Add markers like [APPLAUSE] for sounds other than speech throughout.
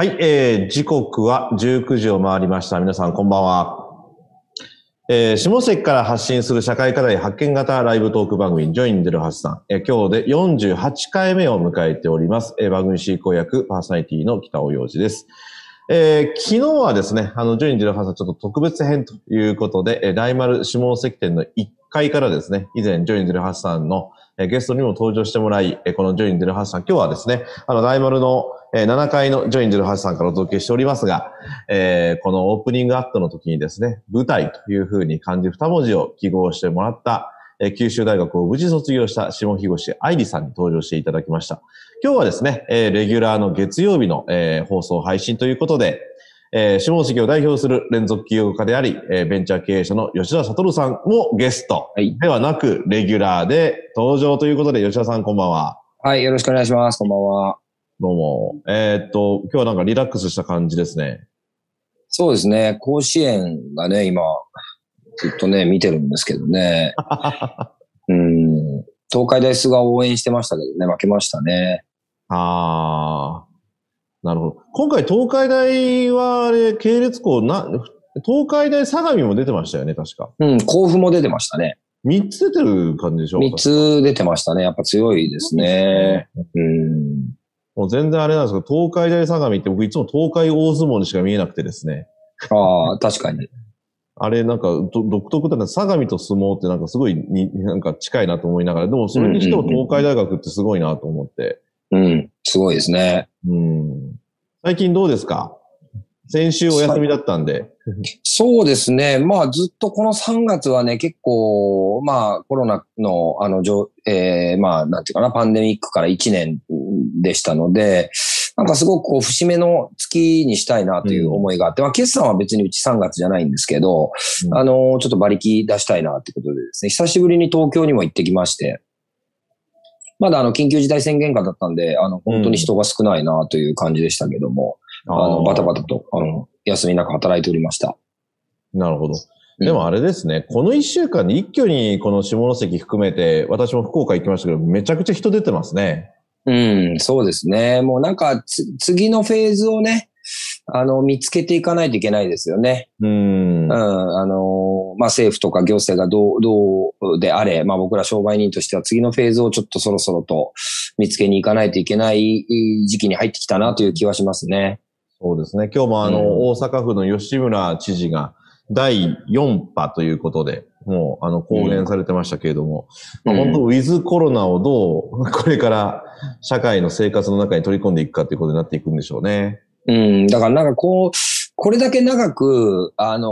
はい、えー、時刻は19時を回りました。皆さんこんばんは。えー、下関から発信する社会課題発見型ライブトーク番組、ジョインデルハスさん。えー、今日で48回目を迎えております。えー、番組進行役パーソナリティの北尾洋二です。えー、昨日はですね、あの、ジョインデルハスさんちょっと特別編ということで、えー、大丸下関店の1階からですね、以前ジョインデルハスさんのえーゲストにも登場してもらい、えーこのジョインデルハスさん、今日はですね、あの、大丸のえー7階のジョインデルハスさんからお届けしておりますが、えーこのオープニングアクトの時にですね、舞台という風に漢字二文字を記号してもらった、えー九州大学を無事卒業した下日越愛理さんに登場していただきました。今日はですね、えーレギュラーの月曜日の、えー放送配信ということで、えー下関を代表する連続起業家であり、えーベンチャー経営者の吉田悟さんもゲストはい。ではなく、レギュラーで登場ということで、吉田さんこんばんは。はい、よろしくお願いします。こんばんは。どうも。えーっと、今日はなんかリラックスした感じですね。そうですね、甲子園がね、今、ずっとね、見てるんですけどね。[LAUGHS] うん。東海大菅が応援してましたけどね、負けましたね。あー。なるほど。今回東海大は、あれ、系列校な、東海大相模も出てましたよね、確か。うん、甲府も出てましたね。三つ出てる感じでしょ三つ出てましたね。やっぱ強いですね。うん。もう全然あれなんですけど、東海大相模って僕いつも東海大相撲にしか見えなくてですね。ああ、確かに。[LAUGHS] あれなんかど独特だな、相模と相撲ってなんかすごいになんか近いなと思いながら、でもそれにしてもうんうんうん東海大学ってすごいなと思って。うん、すごいですね。うん。最近どうですか？先週お休みだったんで。[LAUGHS] そうですね。まあずっとこの3月はね、結構、まあコロナの、あの、じょえーまあなんていうかな、パンデミックから1年でしたので、なんかすごくこう節目の月にしたいなという思いがあって、まあ決算は別にうち3月じゃないんですけど、うん。あの、ちょっと馬力出したいなってことでですね、久しぶりに東京にも行ってきまして、まだあの緊急事態宣言下だったんで、あの本当に人が少ないなという感じでしたけども、あのバタバタと、あの、休みなく働いておりました。なるほど。うんでもあれですね、この一週間に一挙にこの下関含めて、私も福岡行きましたけど、めちゃくちゃ人出てますね。うん、そうですね。もうなんかつ、次のフェーズをね、あの、見つけていかないといけないですよね。うんうん、。あの、まあ、政府とか行政がどう、どうであれ、まあ、僕ら商売人としては次のフェーズをちょっとそろそろと見つけに行かないといけない時期に入ってきたなという気はしますね。そうですね。今日もあの、うん。大阪府の吉村知事が第4波ということで、もうあの、公言されてましたけれども、まあ、うん。本当、ウィズコロナをどう、[LAUGHS] これから社会の生活の中に取り込んでいくかということになっていくんでしょうね。うん、だからなんかこう、これだけ長く、あの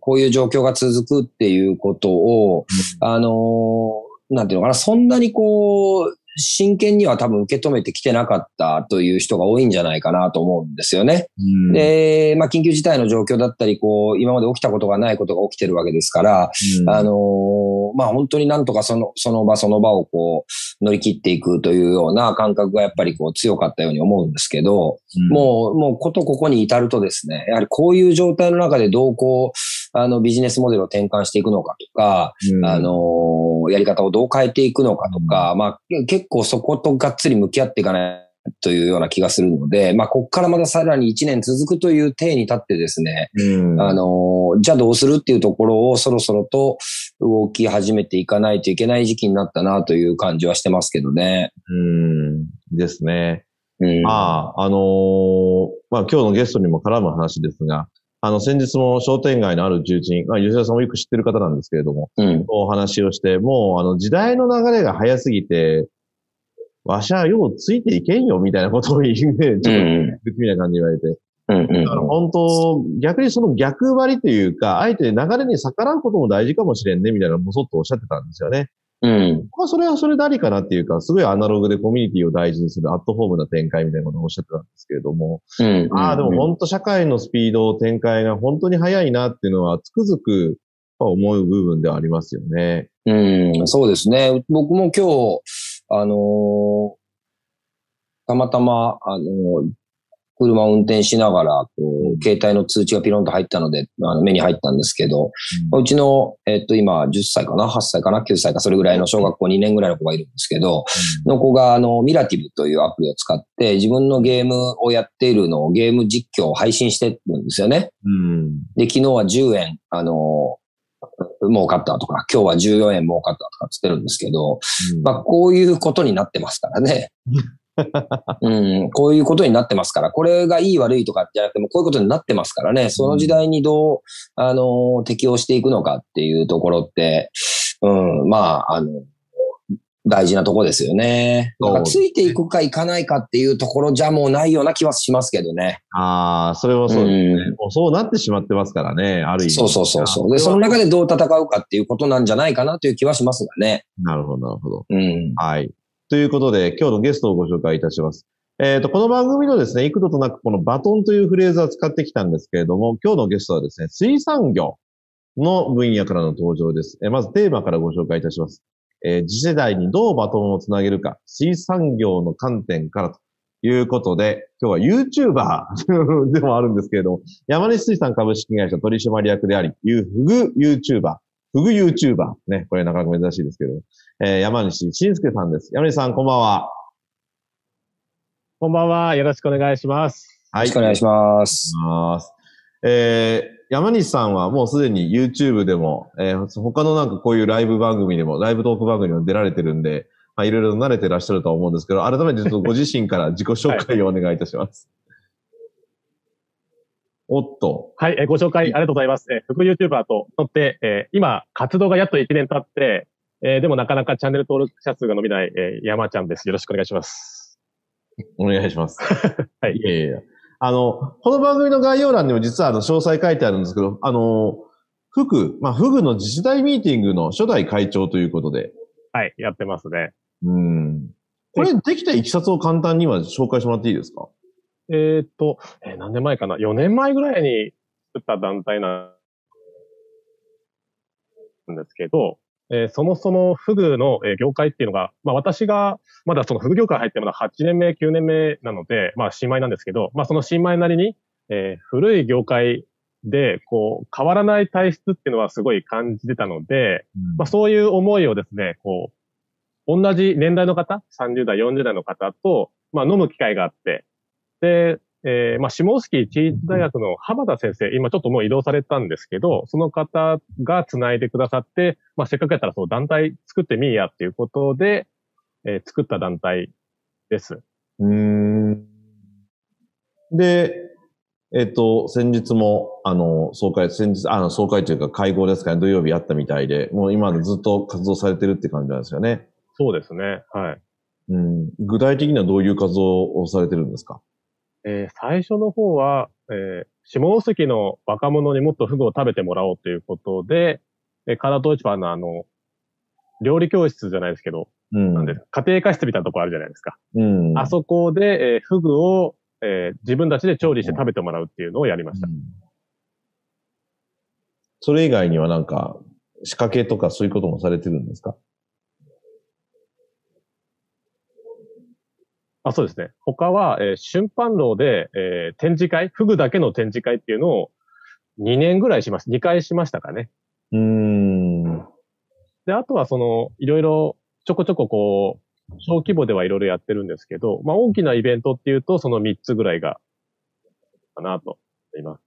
こういう状況が続くっていうことを、あのなんていうのかな、そんなにこう、真剣には多分受け止めてきてなかったという人が多いんじゃないかなと思うんですよね。うん。で、まあ、緊急事態の状況だったり、こう、今まで起きたことがないことが起きてるわけですから、うん。あのーまあ、本当になんとかその、その場その場をこう、乗り切っていくというような感覚がやっぱりこう強かったように思うんですけど、もう、もうことここに至るとですね、やはりこういう状態の中でどうこう、あの、ビジネスモデルを転換していくのかとか、うんあのーやり方をどう変えていくのかとか、まあ、結構そことがっつり向き合っていかないというような気がするので、まあ、ここからまたさらに1年続くという体に立ってですね、うんあのーじゃあどうするっていうところをそろそろと動き始めていかないといけない時期になったなという感じはしてますけどね。うん。ですね。うん。ああ、あのーまあ、今日のゲストにも絡む話ですが、あの、先日も商店街のある重鎮、まあ、吉田さんもよく知ってる方なんですけれども、うん。お話をして、もう、あの、時代の流れが早すぎて、わしゃようついていけんよ、みたいなことを言うね、ちょっと、うんみたいな感じで言われて、うん。うんだから本当、逆にその逆張りというか、あえて流れに逆らうことも大事かもしれんね、みたいなのもそっとおっしゃってたんですよね。うん。まあ、それはそれでありかなっていうか、すごいアナログでコミュニティを大事にするアットホームな展開みたいなことをおっしゃってたんですけれども、うん。ああ、でも本当社会のスピード、展開が本当に速いなっていうのは、つくづく思う部分ではありますよね。うん、そうですね。僕も今日、あのーたまたま、あのー車を運転しながら、携帯の通知がピロンと入ったので、あの目に入ったんですけど、うちの、えっと、今、10歳かな ?8 歳かな ?9 歳か、それぐらいの小学校2年ぐらいの子がいるんですけど、の子が、あの、ミラティブというアプリを使って、自分のゲームをやっているのをゲーム実況を配信してるんですよね。うん、で、昨日は10円、あの、儲かったとか、今日は14円儲かったとかつってるんですけど、うん、まあ、こういうことになってますからね。[LAUGHS] うん、こういうことになってますから、これがいい悪いとかじゃなくても、こういうことになってますからね、その時代にどう、あの、適応していくのかっていうところって、うん、まあ、あの、大事なとこですよね。ついていくかいかないかっていうところじゃもうないような気はしますけどね。ああ、それはそうですね、うん、もうそうなってしまってますからね、ある意味。そうそうそうそう。で、その中でどう戦うかっていうことなんじゃないかなという気はしますがね。なるほど、なるほど。うん。はい。ということで、今日のゲストをご紹介いたします。えっ、ー、と、この番組のですね、幾度となくこのバトンというフレーズは使ってきたんですけれども、今日のゲストはですね、水産業の分野からの登場です。えー、まずテーマからご紹介いたします。えー、次世代にどうバトンをつなげるか、水産業の観点からということで、今日は YouTuber [LAUGHS] でもあるんですけれども、山西水産株式会社取締役であり、フグ YouTuber、フグ YouTuber。ね、これなかなか珍しいですけど、えー、山西晋介さんです。山西さん、こんばんは。こんばんは。よろしくお願いします。はい。よろしくお願いします。えー、山西さんはもうすでに YouTube でも、えー、他のなんかこういうライブ番組でも、ライブトーク番組にも出られてるんで、まあ、いろいろ慣れてらっしゃるとは思うんですけど、改めてちょっとご自身から自己紹介をお願いいたします。はい、おっと。はい、えー、ご紹介ありがとうございます。えー、副 YouTuber と乗って、えー、今、活動がやっと1年経って、えー、でもなかなかチャンネル登録者数が伸びない、えー、山ちゃんです。よろしくお願いします。お願いします。[LAUGHS] はい。いやいやあの、この番組の概要欄にも実はあの、詳細書いてあるんですけど、あの、フグ、まあ、フグの自治体ミーティングの初代会長ということで。はい、やってますね。うん。これ、できたいきさつを簡単には紹介してもらっていいですか？えー、っと、えー、何年前かな ?4 年前ぐらいに作った団体なんですけど、えー、そもそもフグの、えー、業界っていうのが、まあ私がまだそのフグ業界入ってまだ8年目、9年目なので、まあ新米なんですけど、まあその新米なりに、えー、古い業界で、こう、変わらない体質っていうのはすごい感じてたので、うん、まあそういう思いをですね、こう、同じ年代の方、30代、40代の方と、まあ飲む機会があって、で、えー、まあ、下関地域大学の浜田先生、今ちょっともう移動されたんですけど、その方が繋いでくださって、まあ、せっかくやったらそう団体作ってみいやっていうことで、えー、作った団体です。うん。で、えっ、と、先日も、あの、総会、先日、あの、総会というか会合ですかね、土曜日あったみたいで、もう今でずっと活動されてるって感じなんですよね。そうですね。はい。うん。具体的にはどういう活動をされてるんですか？えー、最初の方は、えー、下関の若者にもっとフグを食べてもらおうということで、えー、カラト市場のあの、料理教室じゃないですけど、うん、なんで家庭科室みたいなとこあるじゃないですか。うん、あそこで、えー、フグを、えー、自分たちで調理して食べてもらうっていうのをやりました。うん、それ以外にはなんか、仕掛けとかそういうこともされてるんですか？あそうですね。他は、えー、春帆楼で、えー、展示会、フグだけの展示会っていうのを2年ぐらいしました。2回しましたかね。うん。で、あとはその、いろいろちょこちょここう、小規模ではいろいろやってるんですけど、まあ大きなイベントっていうとその3つぐらいが、かなと思います。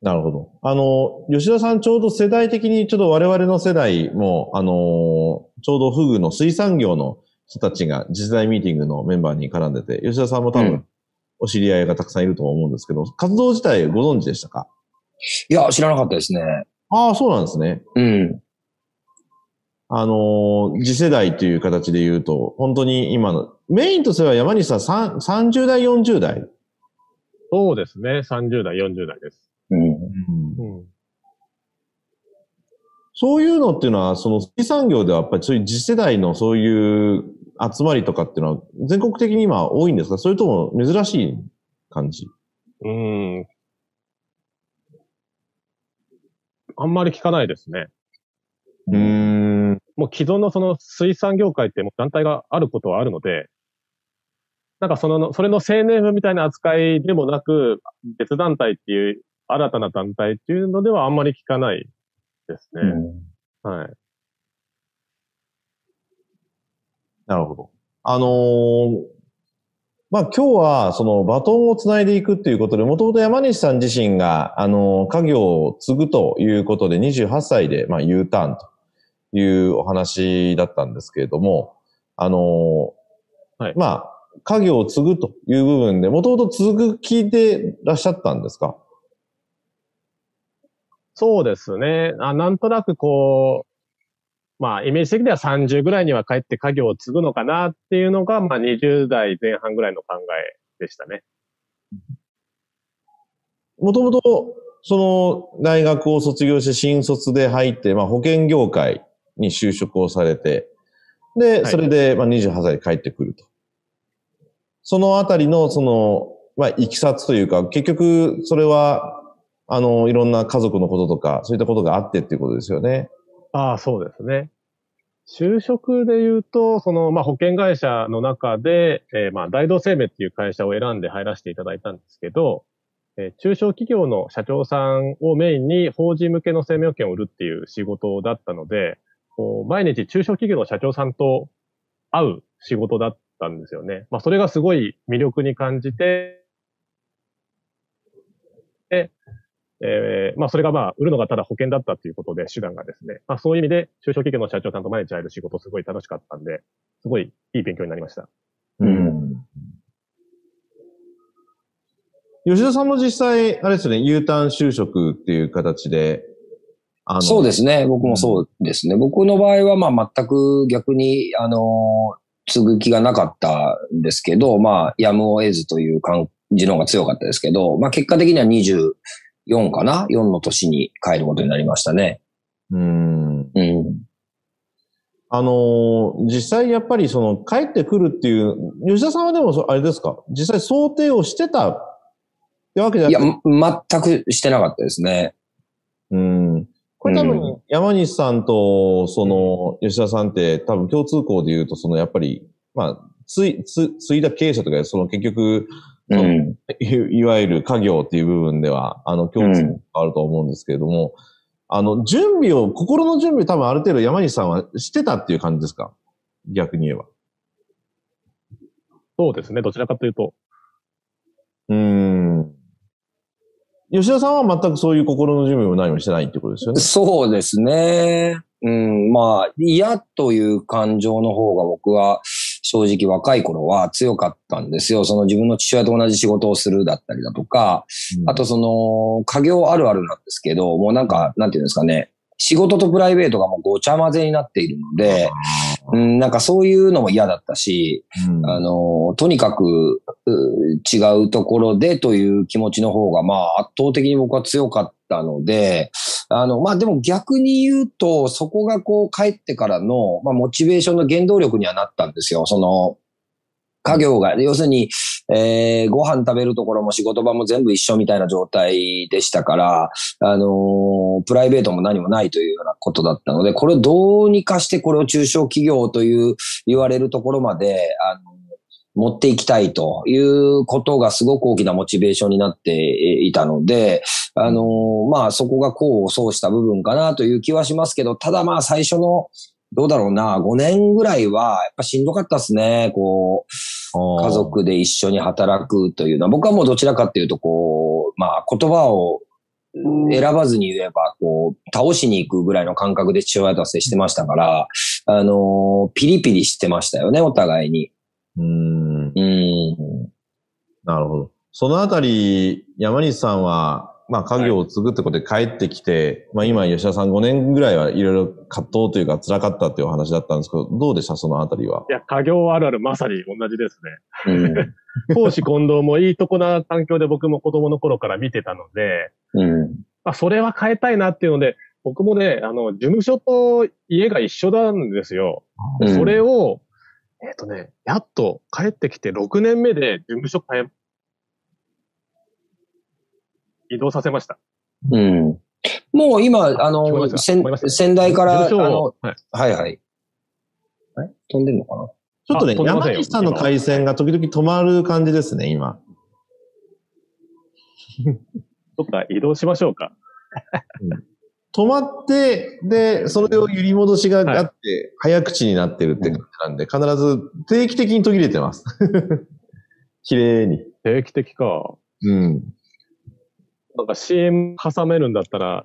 なるほど。あの、吉田さんちょうど世代的にちょっと我々の世代も、あのちょうどフグの水産業の人たちが実在ミーティングのメンバーに絡んでて、吉田さんも多分、お知り合いがたくさんいると思うんですけど、活動自体ご存知でしたか？いや、知らなかったですね。ああ、そうなんですね。うん。あのー、次世代という形で言うと、本当に今の、メインとすれば山西さん30代、40代？そうですね。30代、40代です。うん。うん、そういうのっていうのは、その水産業ではやっぱりそういう次世代のそういう集まりとかっていうのは全国的に今多いんですか？それとも珍しい感じ？うん。あんまり聞かないですね。うん。もう既存のその水産業界ってもう団体があることはあるので、なんかその、それの青年部みたいな扱いでもなく、別団体っていう、新たな団体っていうのではあんまり聞かないですね。はい。なるほど。あのーまあ今日はそのバトンをつないでいくっていうことで、もともと山西さん自身が、あの、家業を継ぐということで28歳で、まあ U ターンというお話だったんですけれども、あの、はいまあ、家業を継ぐという部分で、もともと継ぐ気でいらっしゃったんですか？そうですね。あなんとなくこう、まあ、イメージ的には30ぐらいには帰って家業を継ぐのかなっていうのが、まあ、20代前半ぐらいの考えでしたね。もともと、その大学を卒業して新卒で入って、まあ保険業界に就職をされて、で、はいそれで、まあ28歳で帰ってくると。そのあたりの、その、まあ、いきさつというか、結局、それは、あの、いろんな家族のこととか、そういったことがあってっていうことですよね。ああ、そうですね。就職で言うと、その、まあ、保険会社の中で、えーまあ、大同生命っていう会社を選んで入らせていただいたんですけど、えー中小企業の社長さんをメインに法人向けの生命保険を売るっていう仕事だったので、こう毎日中小企業の社長さんと会う仕事だったんですよね。まあ、それがすごい魅力に感じて、で、えーまあ、それがまあ、売るのがただ保険だったっていうことで、手段がですね。まあ、そういう意味で、中小企業の社長さんと毎日会える仕事すごい楽しかったんで、すごいいい勉強になりました。うん。吉田さんも実際、あれですよね、U ターン就職っていう形で、あのそうですね。僕もそうですね。僕の場合は、まあ、全く逆に、あの、継ぐ気がなかったんですけど、まあ、やむを得ずという感じの方が強かったですけど、まあ、結果的には24かな ?4 の年に帰ることになりましたね。うん。うん。あのー実際やっぱりその帰ってくるっていう、吉田さんはでもそあれですか？実際想定をしてたってわけじゃいや、なくて、ん全くしてなかったですね。うん。これ多う分山西さんとその吉田さんって多分共通項で言うとそのやっぱり、まあ、つい、つ、ついだ経営者とかその結局、うん。い [LAUGHS] いわゆる家業っていう部分では、あの、共通があると思うんですけれども、あの、準備を、心の準備多分ある程度山西さんはしてたっていう感じですか？逆に言えば。そうですね。どちらかというと。うーん。吉田さんは全くそういう心の準備も何もしてないってことですよね？そうですね。うん、まあ、嫌という感情の方が僕は正直若い頃は強かったんですよ。その自分の父親と同じ仕事をするだったりだとか、あとその、家業あるあるなんですけど、もうなんか、なんていうんですかね、仕事とプライベートがもうごちゃ混ぜになっているので、うん、なんかそういうのも嫌だったし、うん、あの、とにかくう違うところでという気持ちの方が、まあ圧倒的に僕は強かったので、あの、まあでも逆に言うと、そこがこう帰ってからの、まあモチベーションの原動力にはなったんですよ。その、家業が、要するに、えーご飯食べるところも仕事場も全部一緒みたいな状態でしたから、あのープライベートも何もないというようなことだったので、これどうにかしてこれを中小企業という言われるところまで、あの持っていきたいということがすごく大きなモチベーションになっていたので、あのーまあそこが功を奏した部分かなという気はしますけど、ただまあ最初のどうだろうな、5年ぐらいはやっぱしんどかったですね。こう、家族で一緒に働くというのは、僕はもうどちらかっていうと、こう、まあ言葉を選ばずに言えば、こう、倒しに行くぐらいの感覚で父親とは接してましたから、あのーピリピリしてましたよね、お互いに。うん。うん。なるほど。そのあたり、山西さんは、まあ、家業を継ぐってことで帰ってきて、まあ、今、吉田さん5年ぐらいはいろいろ葛藤というか辛かったっていうお話だったんですけど、どうでした？そのあたりは。いや、家業あるあるまさに同じですね。うん。[LAUGHS] 公私混同もいいとこな環境で僕も子供の頃から見てたので、うん。まあ、それは変えたいなっていうので、僕もね、あの、事務所と家が一緒なんですよ。うんそれを、えっ、とね、やっと帰ってきて6年目で事務所変え、移動させました。うん。もう今、あの、ますか仙聞こえます仙台から、あのを、はい、はいはい。え？飛んでんのかな？ちょっとね、山岸さんの回線が時々止まる感じですね、今。[LAUGHS] どっか移動しましょうか。止まって、で、それを揺り戻しがあって、早口になってるって感じなんで、必ず定期的に途切れてます。[LAUGHS] 綺麗に。定期的か。うん。なんか CM 挟めるんだったら、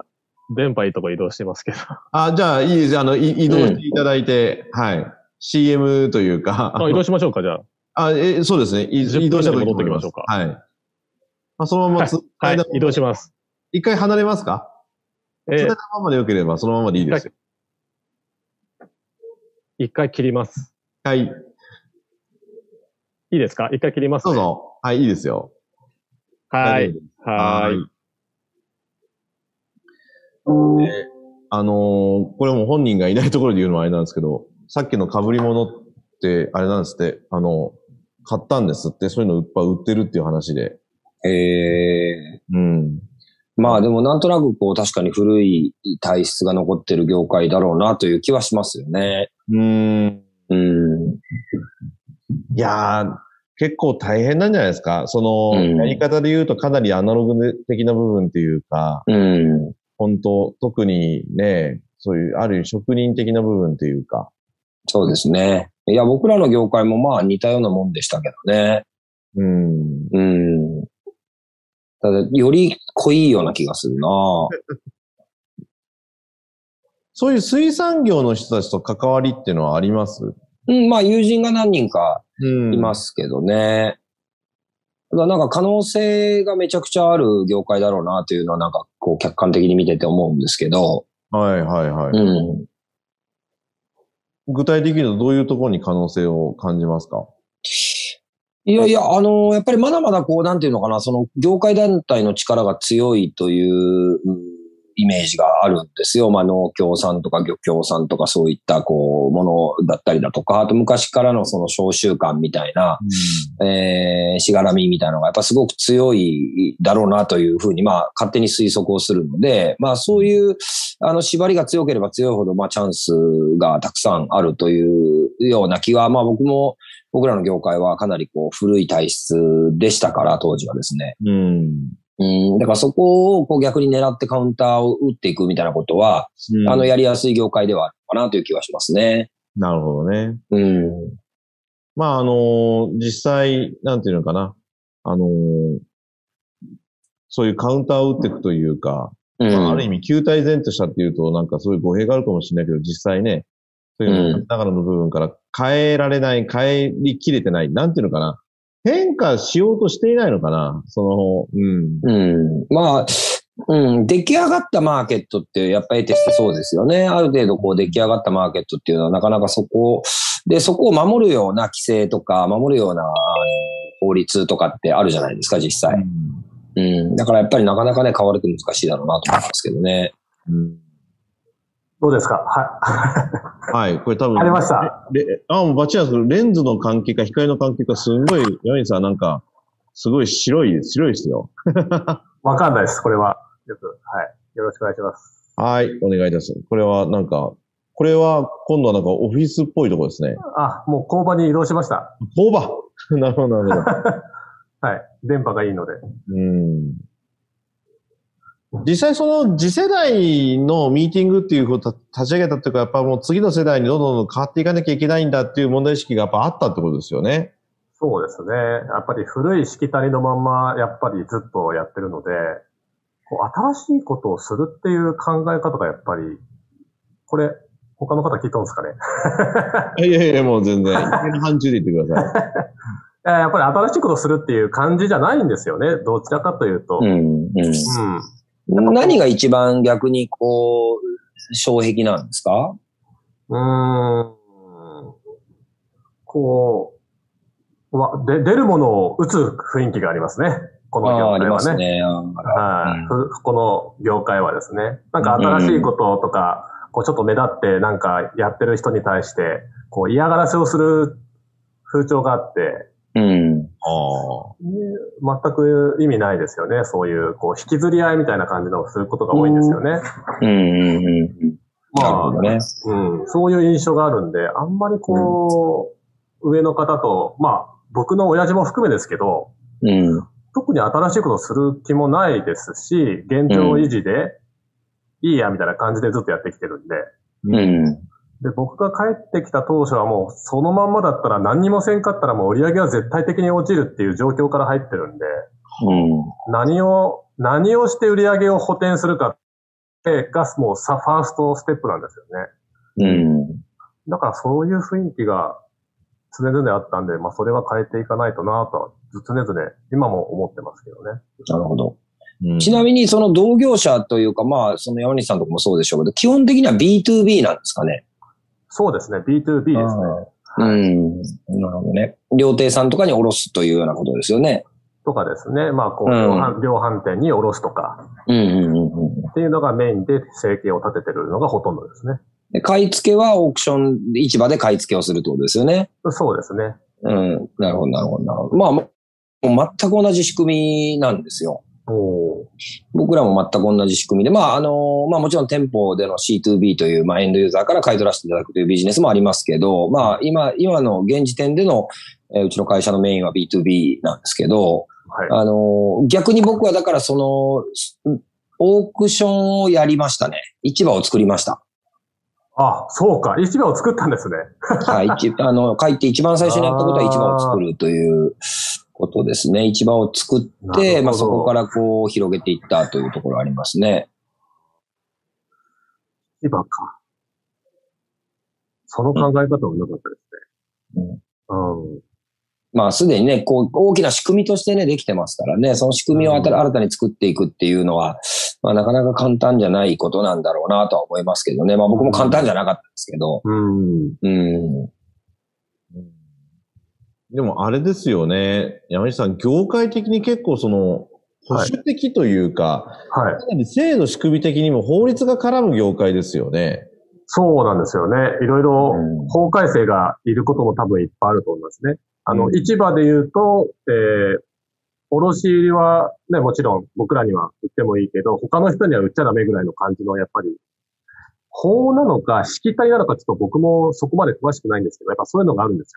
電波いいとこ移動してますけど。あ、じゃあ、いいです。あの、い移動していただいて、はい。CM というか。あ移動しましょうか、じゃあ。あ、え、そうですね。い10移動した分で時戻ってきましょうかはい。まあ、そのままつ、はい間、移動します。一回離れますか？えーそれのままでよければ、そのままでいいですよ。一回切ります。はい。いいですか？一回切ります、ね。どうぞ。はい、いいですよ。はい。はーい。であのーこれも本人がいないところで言うのはあれなんですけど、さっきの被り物って、あれなんですって、あの、買ったんですって、そういうのいっぱい売ってるっていう話で。ええうん。まあでもなんとなくこう確かに古い体質が残ってる業界だろうなという気はしますよね。うーん。うん。いやー、結構大変なんじゃないですか。その、うんやり方で言うとかなりアナログ的な部分っていうか、うん。本当特にね、そういう、ある意味職人的な部分っていうか。そうですね。いや、僕らの業界もまあ似たようなもんでしたけどね。うん。うん。ただ、より濃いような気がするな [LAUGHS] そういう水産業の人たちと関わりっていうのはあります？うん、まあ友人が何人かうんいますけどね。なんか可能性がめちゃくちゃある業界だろうなというのはなんかこう客観的に見てて思うんですけど。はいはいはい。うん。具体的にはどういうところに可能性を感じますか？いやいや、あのやっぱりまだまだこう、なんていうのかな、その業界団体の力が強いという、うんイメージがあるんですよ。まあ農協さんとか漁協さんとかそういったこう、ものだったりだとか、あと昔からのその召集感みたいな、えー、しがらみみたいなのがやっぱすごく強いだろうなというふうに、まあ勝手に推測をするので、まあそういう、あの縛りが強ければ強いほど、まあチャンスがたくさんあるというような気は、まあ僕も、僕らの業界はかなりこう古い体質でしたから、当時はですね。うん。うん、だからそこをこう逆に狙ってカウンターを打っていくみたいなことは、うんあの、やりやすい業界ではあるのかなという気はしますね。なるほどね。うん。まあ、あの実際、なんていうのかな。あのそういうカウンターを打っていくというか、うん。まあ、ある意味、球体前としたっていうと、なんかそういう語弊があるかもしれないけど、実際ね、そういう中の部分から変えられない、変えりきれてない、なんていうのかな。変化しようとしていないのかな？その、うん。うん。まあ、うん。出来上がったマーケットって、やっぱり得てしてそうですよね。ある程度こう出来上がったマーケットっていうのは、なかなかそこを、で、そこを守るような規制とか、守るような法律とかってあるじゃないですか、実際。うん。だからやっぱりなかなかね、変わると難しいだろうなと思いますけどね。うんどうですか？ははい、これ多分。ありました。レあ、もうバッチリなんですけど、レンズの関係か光の関係か、すんごい、ヤミさんなんか、すごい白い白いですよ。[LAUGHS] わかんないです、これは。よく、はい。よろしくお願いします。はい、お願いいたします。これはなんか、これは今度はなんかオフィスっぽいところですね。あ、もう工場に移動しました。工場？[LAUGHS] なるほど、なるほど。[LAUGHS] はい。電波がいいので。うん実際その次世代のミーティングっていうことを立ち上げたっていうか、やっぱもう次の世代にどんどん変わっていかなきゃいけないんだっていう問題意識がやっぱあったってことですよね。そうですね。やっぱり古いしきたりのまんま、やっぱりずっとやってるので、こう新しいことをするっていう考え方がやっぱり、これ、他の方聞いたんですかね？[LAUGHS] いやいや、もう全然、範疇で言ってください。え [LAUGHS] ーやっぱり新しいことをするっていう感じじゃないんですよね。どちらかというと。うん。うんうん。何が一番逆にこう、障壁なんですか？うーんこう、わで出るものを打つ雰囲気がありますね。この業界はね。ね。はい、うんふこの業界はですね。なんか新しいこととか、こうちょっと目立ってなんかやってる人に対して、こう嫌がらせをする風潮があって、うん。あ全く意味ないですよね。そういう、こう、引きずり合いみたいな感じのをすることが多いんですよね。うん。うん。うん。なるほどね。うん、そういう印象があるんで、あんまりこう、上の方と、まあ、僕の親父も含めですけど、うん。特に新しいことをする気もないですし、現状維持で、いいや、みたいな感じでずっとやってきてるんで、うん。で、僕が帰ってきた当初はもう、そのまんまだったら何にもせんかったらもう売り上げは絶対的に落ちるっていう状況から入ってるんで、うん。何を、何をして売り上げを補填するかってがもうさ、ファーストステップなんですよね。うん。だからそういう雰囲気が常々あったんで、まあそれは変えていかないとなとは、常々今も思ってますけどね。なるほど。うんちなみに、その同業者というか、まあ、その山西さんとかもそうでしょうけど、基本的には B2B なんですかね。そうですね。B2B ですね。うん。なるほどね。料亭さんとかに卸すというようなことですよね。とかですね。まあこう、うん量販店に卸すとかうんうんうんうん。っていうのがメインで生計を立ててるのがほとんどですね。で買い付けはオークション、市場で買い付けをするってことですよね。そうですね。うん。なるほど、なるほど、なるほど。まあ、もう全く同じ仕組みなんですよ。おー僕らも全く同じ仕組みで、まあ、あの、まあもちろん店舗での C2B という、まあエンドユーザーから買い取らせていただくというビジネスもありますけど、まあ今、今の現時点での、えーうちの会社のメインは B2B なんですけど、はい。あの、逆に僕はだからその、すオークションをやりましたね。市場を作りました。あ、そうか。市場を作ったんですね。はい。一あの、書いて一番最初にやったことは市場を作るということですね。市場を作って、まあそこからこう広げていったというところありますね。市場か。その考え方はなかったですね。うん。まあ、すでにね、こう、大きな仕組みとしてね、できてますからね、その仕組みを新た新たに作っていくっていうのは、まあ、なかなか簡単じゃないことなんだろうなとは思いますけどね。まあ、僕も簡単じゃなかったですけど。うん。うん。でもあれですよね。山西さん、業界的に結構その、保守的というか、はい。かなり制度仕組み的にも法律が絡む業界ですよね。そうなんですよね。いろいろうん法改正がいることも多分いっぱいあると思いますね。あの、うん市場で言うと、えー、卸売はね、もちろん僕らには売ってもいいけど、他の人には売っちゃダメぐらいの感じの、やっぱり、法なのか、しきたりなのか、ちょっと僕もそこまで詳しくないんですけど、やっぱそういうのがあるんです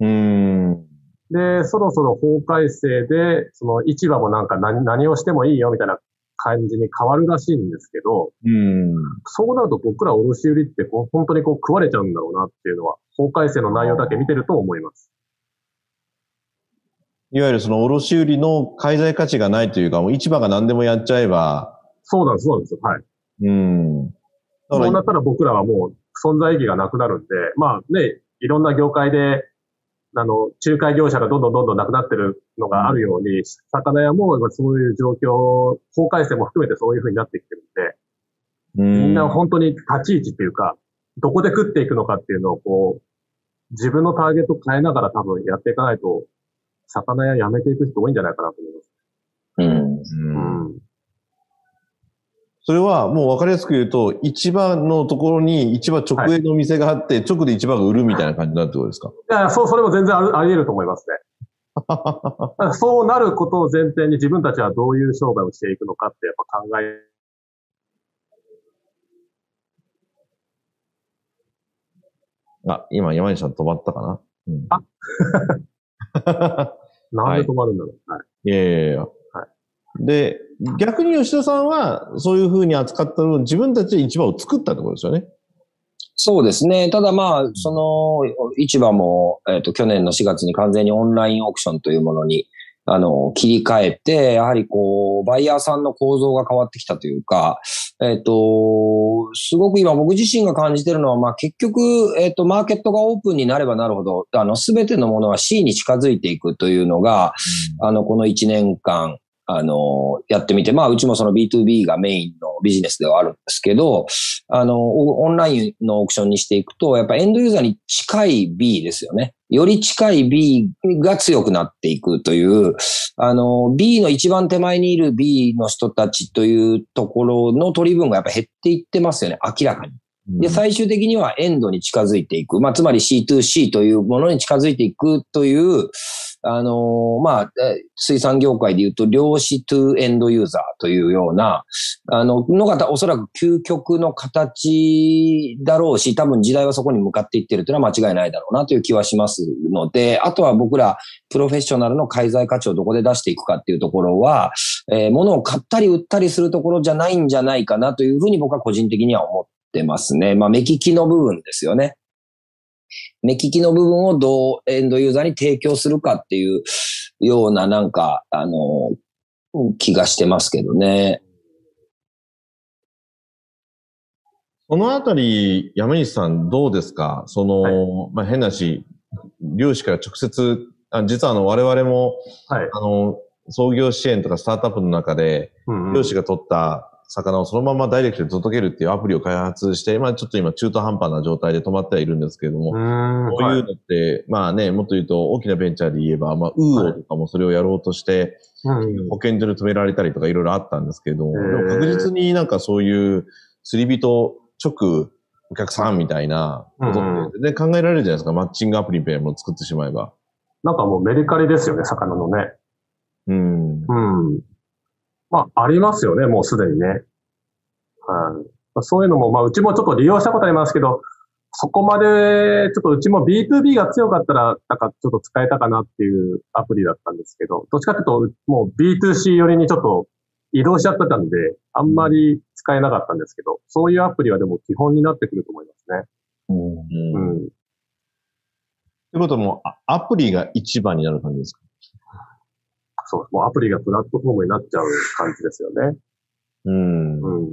うーん。よ。で、そろそろ法改正で、その市場もなんか何何をしてもいいよみたいな感じに変わるらしいんですけど、うん。そうなると僕ら卸売ってこう本当にこう食われちゃうんだろうなっていうのは、法改正の内容だけ見てると思います。いわゆるその卸売の介在価値がないというか、もう市場が何でもやっちゃえば、そうなんです、そうなんですよ。はい。うん。そうなったら僕らはもう存在意義がなくなるんで、まあね、いろんな業界で、あの、仲介業者がどんどんどんどんなくなってるのがあるように、魚屋もまあそういう状況、法改正も含めてそういう風になってきてるんで、みみんな本当に立ち位置っていうか、どこで食っていくのかっていうのをこう、自分のターゲット変えながら多分やっていかないと、魚屋やめていく人多いんじゃないかなと思います。うん。うんうん。それはもう分かりやすく言うと、市場のところに市場直営の店があって、直で市場が売るみたいな感じになるってことですか？いや、そう、それも全然あり得ると思いますね。[LAUGHS] そうなることを前提に自分たちはどういう商売をしていくのかってやっぱ考え、あ、今山西さん止まったかな、うん、あ [LAUGHS] なんで止まるんだろう。はい。いやいやいや。で、逆に吉田さんは、そういうふうに扱ったのを自分たちで市場を作ったってことですよね。そうですね。ただまあ、その、市場も、えっ、と、去年の4月に完全にオンラインオークションというものに、あの、切り替えて、やはりこう、バイヤーさんの構造が変わってきたというか、えっ、と、すごく今僕自身が感じてるのは、まあ結局、えっ、と、マーケットがオープンになればなるほど、あの、すべてのものは C に近づいていくというのが、あの、この1年間、あの、やってみて、まあ、うちもその B2B がメインのビジネスではあるんですけど、あの、オオンラインのオークションにしていくと、やっぱエンドユーザーに近い B ですよね。より近い B が強くなっていくという、あの、B の一番手前にいる B の人たちというところの取り分がやっぱ減っていってますよね、明らかに。で、最終的にはエンドに近づいていく。まあ、つまり C2C というものに近づいていくという、あのまあ、水産業界で言うと、量子トゥエンドユーザーというような、あの、のがおそらく究極の形だろうし、多分時代はそこに向かっていってるというのは間違いないだろうなという気はしますので、あとは僕ら、プロフェッショナルの介在価値をどこで出していくかっていうところは、えー物を買ったり売ったりするところじゃないんじゃないかなというふうに僕は個人的には思ってますね。まあ、目利きの部分ですよね。目利きの部分をどうエンドユーザーに提供するかっていうようななんか、あの、気がしてますけどね。そのあたり、山西さんどうですか？その、まあ、変なし、漁師から直接、あ実はあの、我々も、はい。あの、創業支援とかスタートアップの中で、うんうん漁師が取った魚をそのままダイレクトで届けるっていうアプリを開発して、まあちょっと今中途半端な状態で止まってはいるんですけれども。こういうのって、まあね、もっと言うと大きなベンチャーで言えば、まあ、ウーオとかもそれをやろうとして、はいうん保健所で止められたりとかいろいろあったんですけれども、も確実になんかそういう釣り人直お客さんみたいなことうんって全然考えられるじゃないですか、マッチングアプリみたいなものを作ってしまえば。なんかもうメリカリですよね、魚のね。うん。うん。まあ、ありますよね、もうすでにね。はい。まあそういうのも、まあ、うちもちょっと利用したことありますけど、そこまで、ちょっとうちも B2B が強かったら、なんかちょっと使えたかなっていうアプリだったんですけど、どっちかっていうと、もう B2C 寄りにちょっと移動しちゃってたんで、あんまり使えなかったんですけど、そういうアプリはでも基本になってくると思いますね。うん。うん。ってことはもう、あアプリが一番になる感じですか？そう、もうアプリがプラットフォームになっちゃう感じですよね。うん。うん。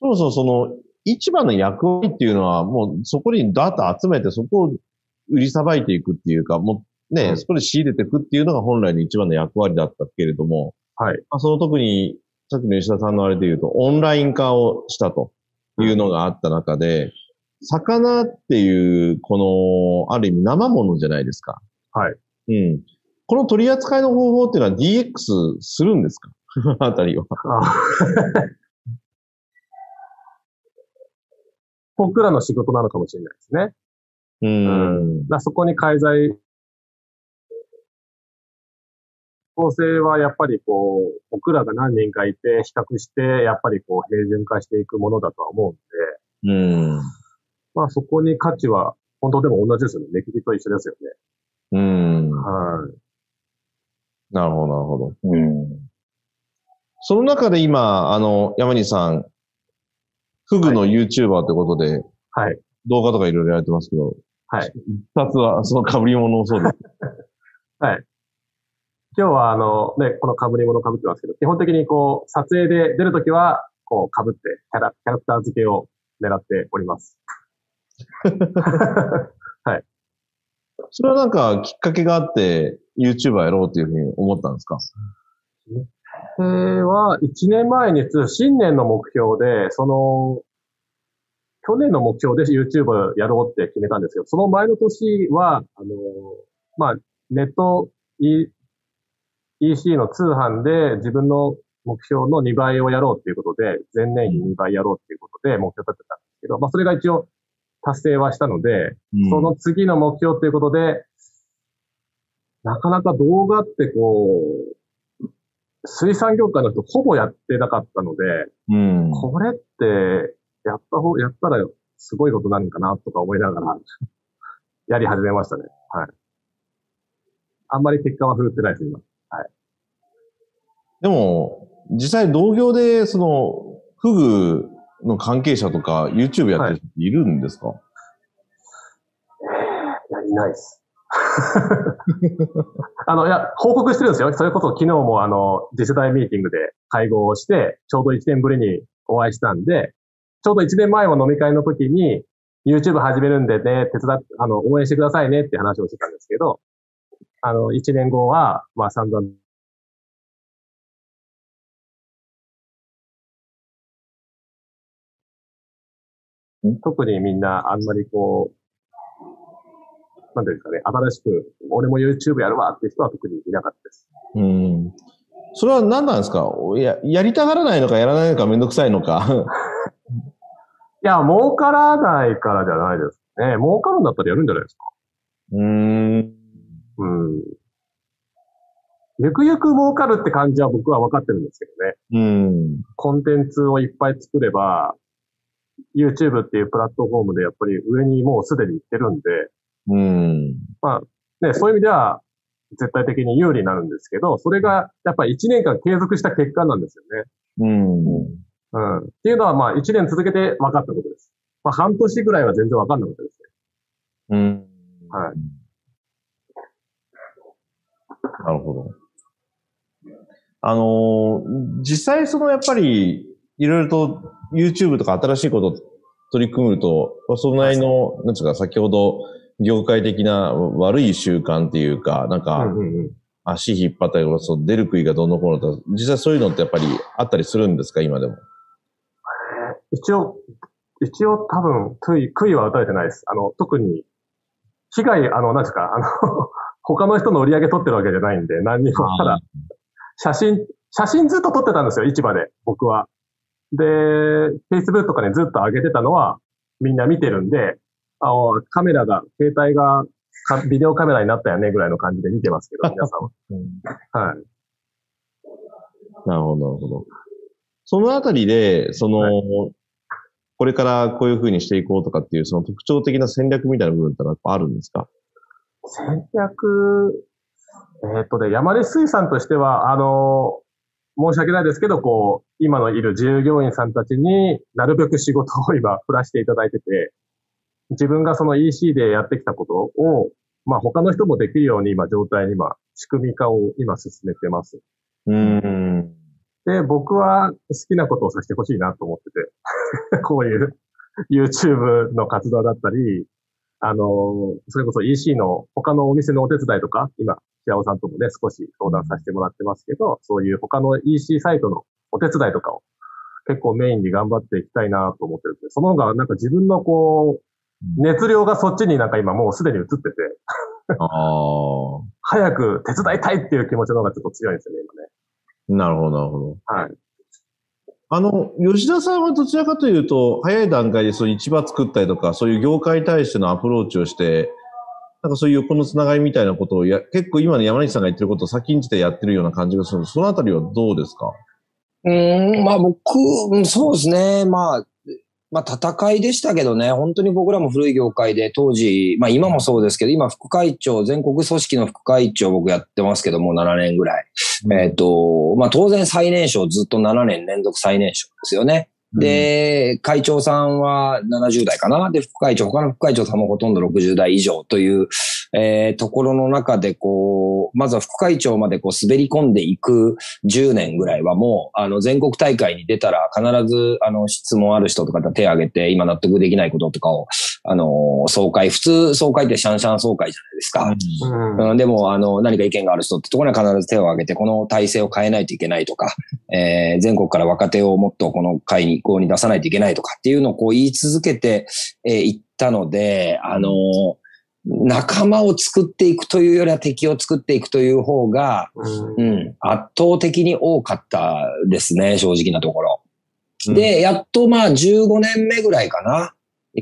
そもそもその、一番の役割っていうのは、もうそこにダータ集めて、そこを売りさばいていくっていうか、もうね、うんそこで仕入れていくっていうのが本来の一番の役割だったけれども、はい。まあ、その特に、さっきの吉田さんのあれで言うと、オンライン化をしたというのがあった中で、魚っていう、この、ある意味生ものじゃないですか。はい。うん。この取り扱いの方法っていうのは DX するんですか？[LAUGHS] あたりは。あ僕らの仕事なのかもしれないですね。うん。だからそこに介在、構成はやっぱりこう、僕らが何人かいて比較して、やっぱりこう、平準化していくものだとは思うんで、うん。まあそこに価値は、本当でも同じですよね。目利きと一緒ですよね。うん。はい。なるほど、なるほど。うん。その中で今、あの、山西さん、フグの YouTuber ってことで、はい。動画とかいろいろやってますけど、はい。二つは、その被り物もそうです。[LAUGHS] はい。今日はあの、ね、この被り物被ってますけど、基本的にこう、撮影で出るときは、こう被って、キャラ、キャラクター付けを狙っております。[LAUGHS] それはなんかきっかけがあって、YouTuber やろうっていうふうに思ったんですか？えーは、1年前に、新年の目標で、その、去年の目標で YouTube やろうって決めたんですけど、その前の年は、あの、まあ、ネット、E、EC の通販で自分の目標の2倍をやろうっていうことで、前年比2倍やろうっていうことで目標立てたんですけど、まあ、それが一応達成はしたので、うんその次の目標ということで、なかなか動画ってこう、水産業界の人ほぼやってなかったので、うん。これって、やった方、やったらすごいことになるのかなとか思いながら、[LAUGHS] やり始めましたね。はい。あんまり結果は振るってないです、今。でも、実際同業で、その、フグの関係者とか YouTube やってる人いるんですか、いや、いないです。[LAUGHS] あの、いや、報告してるんですよ。それこそ昨日もあの、次世代ミーティングで会合をして、ちょうど1年ぶりにお会いしたんで、ちょうど1年前の飲み会の時に、YouTube 始めるんでね、手伝っ、あの、応援してくださいねって話をしてたんですけど、あの、1年後は、まあ散々、特にみんなあんまりこう、なんていうんですかね、新しく、俺も YouTube やるわって人は特にいなかったです。うん。それは何なんですか？や、やりたがらないのかやらないのかめんどくさいのか。[LAUGHS] いや、儲からないからじゃないですね。儲かるんだったらやるんじゃないですか。うーん。うん。ゆくゆく儲かるって感じは僕は分かってるんですけどね。うん。コンテンツをいっぱい作れば、YouTube っていうプラットフォームでやっぱり上にもうすでに行ってるんで、うん。まあ、ね、そういう意味では絶対的に有利になるんですけど、それがやっぱり1年間継続した結果なんですよね。うん。うん。っていうのはまあ1年続けて分かったことです。まあ半年ぐらいは全然分かんなかったですね。うん。はい。なるほど。あのー実際そのやっぱり、いろいろと YouTube とか新しいこと取り組むと、そのなりの、なんつうか、先ほど、業界的な悪い習慣っていうか、なんか。足引っ張ったりとか、そう出る杭がどんどんこうのと、実際そういうのってやっぱりあったりするんですか、今でも。一応、一応多分、悔い、悔いは打たれてないです。あの、特に、被害、あの、なんですか、あの、[LAUGHS] 他の人の売り上げ取ってるわけじゃないんで、何にも、ただ、写真、写真ずっと撮ってたんですよ、市場で、僕は。で、Facebook とかにずっと上げてたのは、みんな見てるんで、あカメラが、携帯がかビデオカメラになったよね、ぐらいの感じで見てますけど、[LAUGHS] 皆さんは。はい。なるほど、なるほど。そのあたりで、その、はこれからこういう風にしていこうとかっていう、その特徴的な戦略みたいな部分ってあるんですか？戦略、えーっとね、山根水産としては、あの、申し訳ないですけど、こう、今のいる従業員さんたちになるべく仕事を今振らせていただいてて、自分がその EC でやってきたことを、まあ他の人もできるように今状態に今、仕組み化を今進めてます。うーん。で、僕は好きなことをさせてほしいなと思ってて、[LAUGHS] こういう YouTube の活動だったり、あの、それこそ EC の他のお店のお手伝いとか、今、平尾さんともね、少し相談させてもらってますけど、そういう他の EC サイトのお手伝いとかを結構メインに頑張っていきたいなと思ってるんで、その方がなんか自分のこう、熱量がそっちになんか今もうすでに移ってて、ああ。[LAUGHS] 早く手伝いたいっていう気持ちの方がちょっと強いんですよね、今ね。なるほど、なるほど。はい。あの、吉田さんはどちらかというと、早い段階でそういう市場作ったりとか、そういう業界に対してのアプローチをして、なんかそういう横のつながりみたいなことをや、結構今の山西さんが言ってることを先んじてやってるような感じがするそのあたりはどうですか？うーん、まあ僕、うんそうですね。まあ、まあ戦いでしたけどね、本当に僕らも古い業界で当時、まあ今もそうですけど、今副会長、全国組織の副会長僕やってますけども、7年ぐらい。えっ、と、まあ当然最年少ずっと7年連続最年少ですよね。で、会長さんは70代かな？で、副会長、他の副会長さんもほとんど60代以上という、えーところの中で、こう、まずは副会長までこう滑り込んでいく10年ぐらいはもう、あの、全国大会に出たら必ず、あの、質問ある人とか手を挙げて、今納得できないこととかを、あの、総会、普通総会ってシャンシャン総会じゃないですか。うんうん、でも、あの、何か意見がある人ってところには必ず手を挙げて、この体制を変えないといけないとか、えー全国から若手をもっとこの会に移行に出さないといけないとかっていうのをこう言い続けてい、えーいったので、あの、仲間を作っていくというよりは敵を作っていくという方が、うんうん、圧倒的に多かったですね、正直なところ。うんで、やっとまあ15年目ぐらいかな。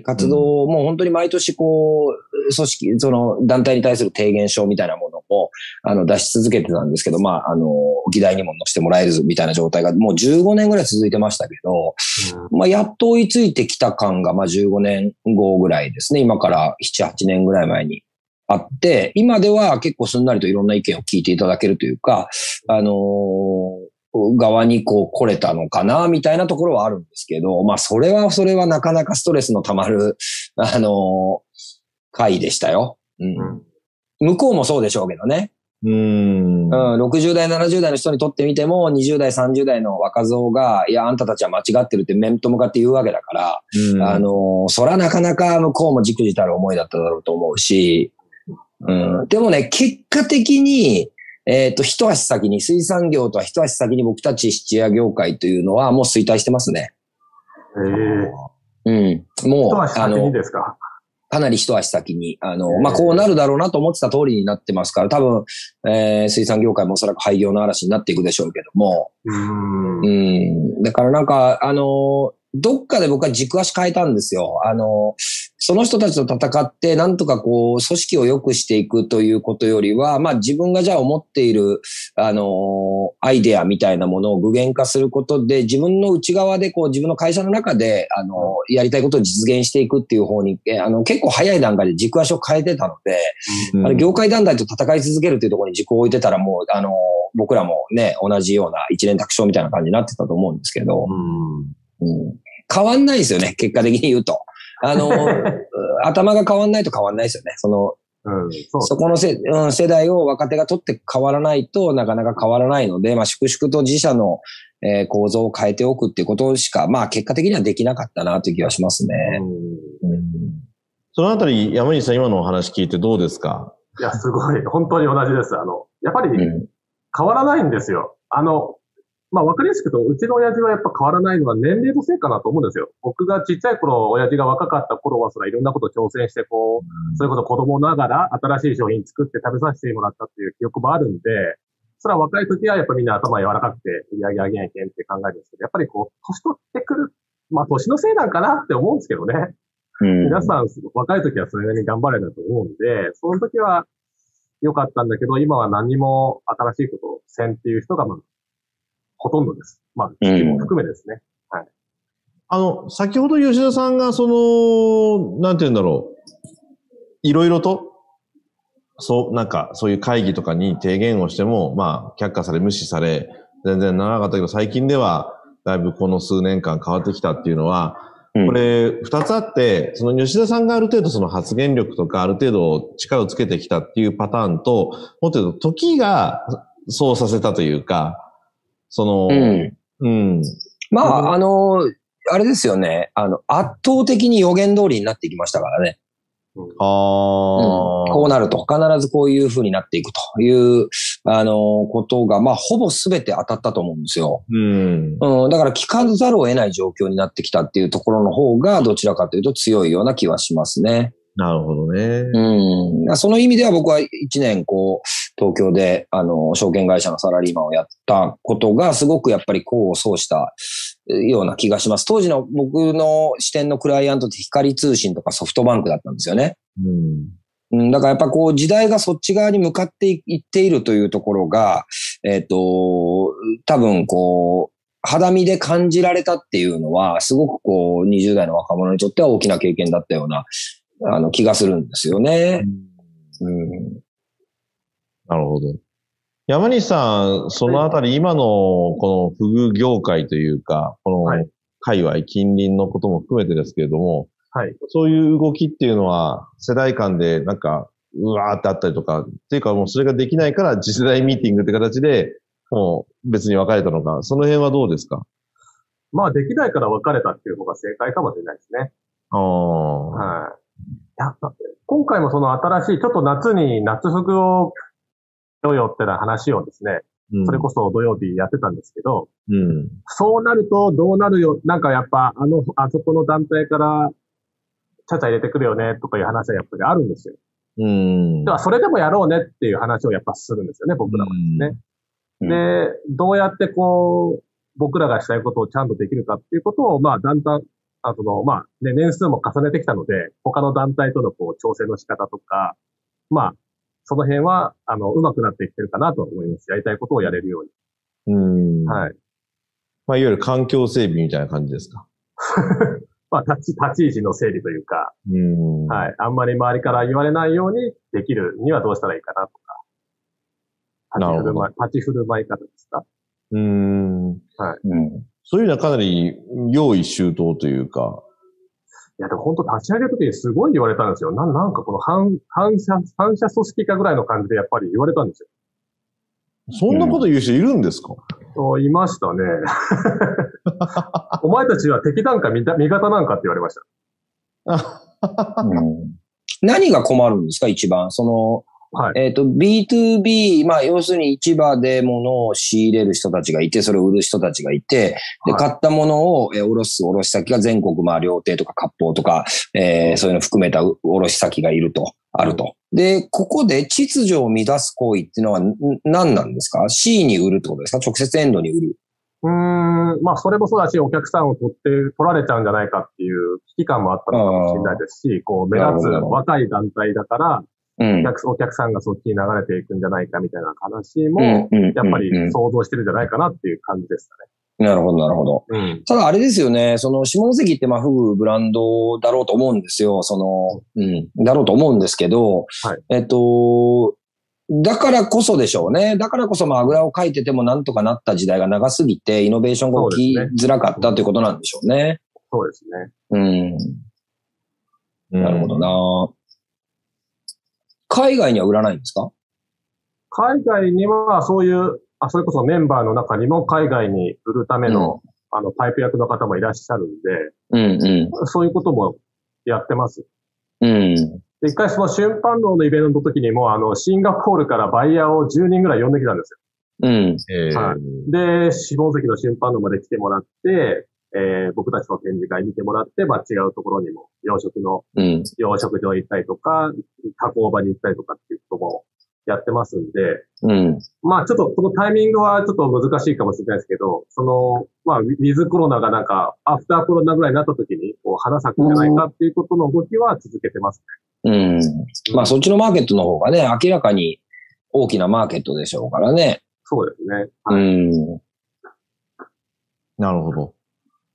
活動をもう本当に毎年こう、組織、その団体に対する提言書みたいなものを、あの、出し続けてたんですけど、まあ、あの、議題にも載せてもらえるみたいな状態がもう15年ぐらい続いてましたけど、まあ、やっと追いついてきた感が、まあ、15年後ぐらいですね。今から7、8年ぐらい前にあって、今では結構すんなりといろんな意見を聞いていただけるというか、あのー側にこう来れたのかな、みたいなところはあるんですけど、まあ、それはそれはなかなかストレスの溜まる、[LAUGHS] あのー回でしたよ。うん。向こうもそうでしょうけどね。うん。うん、60代、70代の人にとってみても、20代、30代の若造が、いや、あんたたちは間違ってるって面と向かって言うわけだから、うんあの、そらなかなか向こうもじくじたる思いだっただろうと思うし、うん、でもね、結果的に、えっ、と、一足先に、水産業とは一足先に僕たち七夜業界というのはもう衰退してますね。ええうん。もう、あのに、ですか？かなり一足先に、あの、まあ、こうなるだろうなと思ってた通りになってますから、多分、えー水産業界もおそらく廃業の嵐になっていくでしょうけども、うん。うん。だからなんか、あの、どっかで僕は軸足変えたんですよ。あの、その人たちと戦って、なんとかこう、組織を良くしていくということよりは、まあ自分がじゃあ思っている、あのーアイデアみたいなものを具現化することで、自分の内側でこう、自分の会社の中で、あのーやりたいことを実現していくっていう方に、えあの、結構早い段階で軸足を変えてたので、うんあの業界団体と戦い続けるっていうところに軸を置いてたらもう、あのー僕らもね、同じような一連卓勝みたいな感じになってたと思うんですけど、うん。うん変わんないですよね、結果的に言うと。あの、[LAUGHS] 頭が変わんないと変わんないですよね。その、うん。そうそこのせ、うん、世代を若手が取って変わらないとなかなか変わらないので、まあ、粛々と自社の、えー構造を変えておくっていうことしか、まあ、結果的にはできなかったなという気がしますね。うんうんそのあたり、山西さん今のお話聞いてどうですか？いや、すごい。本当に同じです。あの、やっぱりうん変わらないんですよ。あの、まあ、わかりやすく言うと、うちの親父はやっぱ変わらないのは年齢のせいかなと思うんですよ。僕がちっちゃい頃、親父が若かった頃は、そらいろんなこと挑戦して、こう、それこそ子供ながら新しい商品作って食べさせてもらったっていう記憶もあるんで、それは若い時はやっぱみんな頭柔らかくて、売り上げ上げないけんって考えるんですけど、やっぱりこう、年取ってくる、まあ年のせいなんかなって思うんですけどね。うん皆さん、若い時はそれなりに頑張れたと思うんで、その時は良かったんだけど、今は何にも新しいことをせんっていう人が、まあ、ほとんどです。まあ、地域も含めですね。あの、先ほど吉田さんが、その、なんて言うんだろう。いろいろと、そう、なんか、そういう会議とかに提言をしても、まあ、却下され、無視され、全然ならなかったけど、最近では、だいぶこの数年間変わってきたっていうのは、うんこれ、二つあって、その吉田さんがある程度その発言力とか、ある程度力をつけてきたっていうパターンと、もっと言うと、時がそうさせたというか、その、うんうん。まあ、あの、あれですよね。あの、圧倒的に予言通りになってきましたからね。ああ、こうなると、必ずこういう風になっていくという、あの、ことが、まあ、ほぼ全て当たったと思うんですよ。うん。うん、だから聞かざるを得ない状況になってきたっていうところの方が、どちらかというと強いような気はしますね。なるほどね。うん。その意味では僕は一年、こう、東京で、あの、証券会社のサラリーマンをやったことが、すごくやっぱり功を奏したような気がします。当時の僕の視点のクライアントって光通信とかソフトバンクだったんですよね。うん。うん、だからやっぱこう時代がそっち側に向かっていっているというところが、えっ、と、多分こう、肌身で感じられたっていうのは、すごくこう、20代の若者にとっては大きな経験だったような、あの、気がするんですよね。うん。なるほど。山西さん、そのあたり、今のこのフグ業界というか、このはい界隈、近隣のことも含めてですけれども、はい。そういう動きっていうのは、世代間でなんか、うわーってあったりとか、っていうかもうそれができないから次世代ミーティングって形で、もう別に別れたのか、その辺はどうですか？まあ、できないから別れたっていう方が正解かもしれないですね。ああ。はい。や今回もその新しい、ちょっと夏に夏服をどうよってな話をですね、うんそれこそ土曜日やってたんですけど、うん。そうなるとどうなるよ、なんかやっぱあの、あそこの団体から、ちゃちゃ入れてくるよねとかいう話はやっぱりあるんですよ。うん。では、それでもやろうねっていう話をやっぱするんですよね、僕らはですね。うんで、どうやってこう、僕らがしたいことをちゃんとできるかっていうことを、まあ、だんだん、あその、まあ、ね、年数も重ねてきたので、他の団体とのこう、調整の仕方とか、まあ、その辺は、あの、上手くなってきてるかなと思います。やりたいことをやれるよううん。に。い。はい。まあ、いわゆる環境整備みたいな感じですか。[LAUGHS] まあ、立ち、立ち位置の整理というか、うん。はい。あんまり周りから言われないようにできるにはどうしたらいいかなとか。立ち振る舞い、立ち振る舞い方ですかうん。うんそういうのはかなり用意周到というか。いや、でも本当立ち上げるときにすごい言われたんですよ。なん、なんかこの反、反射、反射組織化ぐらいの感じでやっぱり言われたんですよ。そんなこと言う人いるんですか、そう、いましたね。[LAUGHS] お前たちは敵なんか味方味方なんかって言われました。[LAUGHS] うん何が困るんですか、一番。その、はい。えっ、と、B2B、まあ、要するに市場で物を仕入れる人たちがいて、それを売る人たちがいて、で、はい買ったものを、えー卸す卸先が全国、まあ、料亭とか割烹とか、えーそういうの含めたう卸先がいると、あると。で、ここで秩序を乱す行為っていうのはん何なんですか ?C に売るってことですか？直接エンドに売る。うーん、まあ、それもそうだし、お客さんを取って、取られちゃうんじゃないかっていう危機感もあったのかもしれないですし、こう、目立つ若い団体だから、うんお。客さんがそっちに流れていくんじゃないかみたいな話も、やっぱり想像してるんじゃないかなっていう感じですなるほど、なるほど。ただあれですよね、その下関ってまあフグブランドだろうと思うんですよ。その、うん、だろうと思うんですけど、はいえっと、だからこそでしょうね。だからこそまああぐらをかいててもなんとかなった時代が長すぎて、イノベーションが起きづらかったということなんでしょうね。そうですね。うん。なるほどな。海外には売らないんですか？海外にはそういう、あ、それこそメンバーの中にも海外に売るための、あの、パイプ役の方もいらっしゃるんうんで、そういうこともやってます。うん。うん。で一回その春パンローのイベントの時にも、あの、シンガポールからバイヤーを10人ぐらい呼んできたんですよ。うん。えーはいで、下関の春パンローまで来てもらって、えー僕たちの展示会見てもらって、まあ違うところにも、養殖の、うん。養殖場行ったりとか、加工場に行ったりとかっていうこともやってますんで、うん。まあちょっとこのタイミングはちょっと難しいかもしれないですけど、その、まあウィズコロナがなんか、アフターコロナぐらいになった時に、こう、花咲くんじゃないかっていうことの動きは続けてますうん。まあそっちのマーケットの方がね、明らかに大きなマーケットでしょうからね。そうですね。うん。なるほど。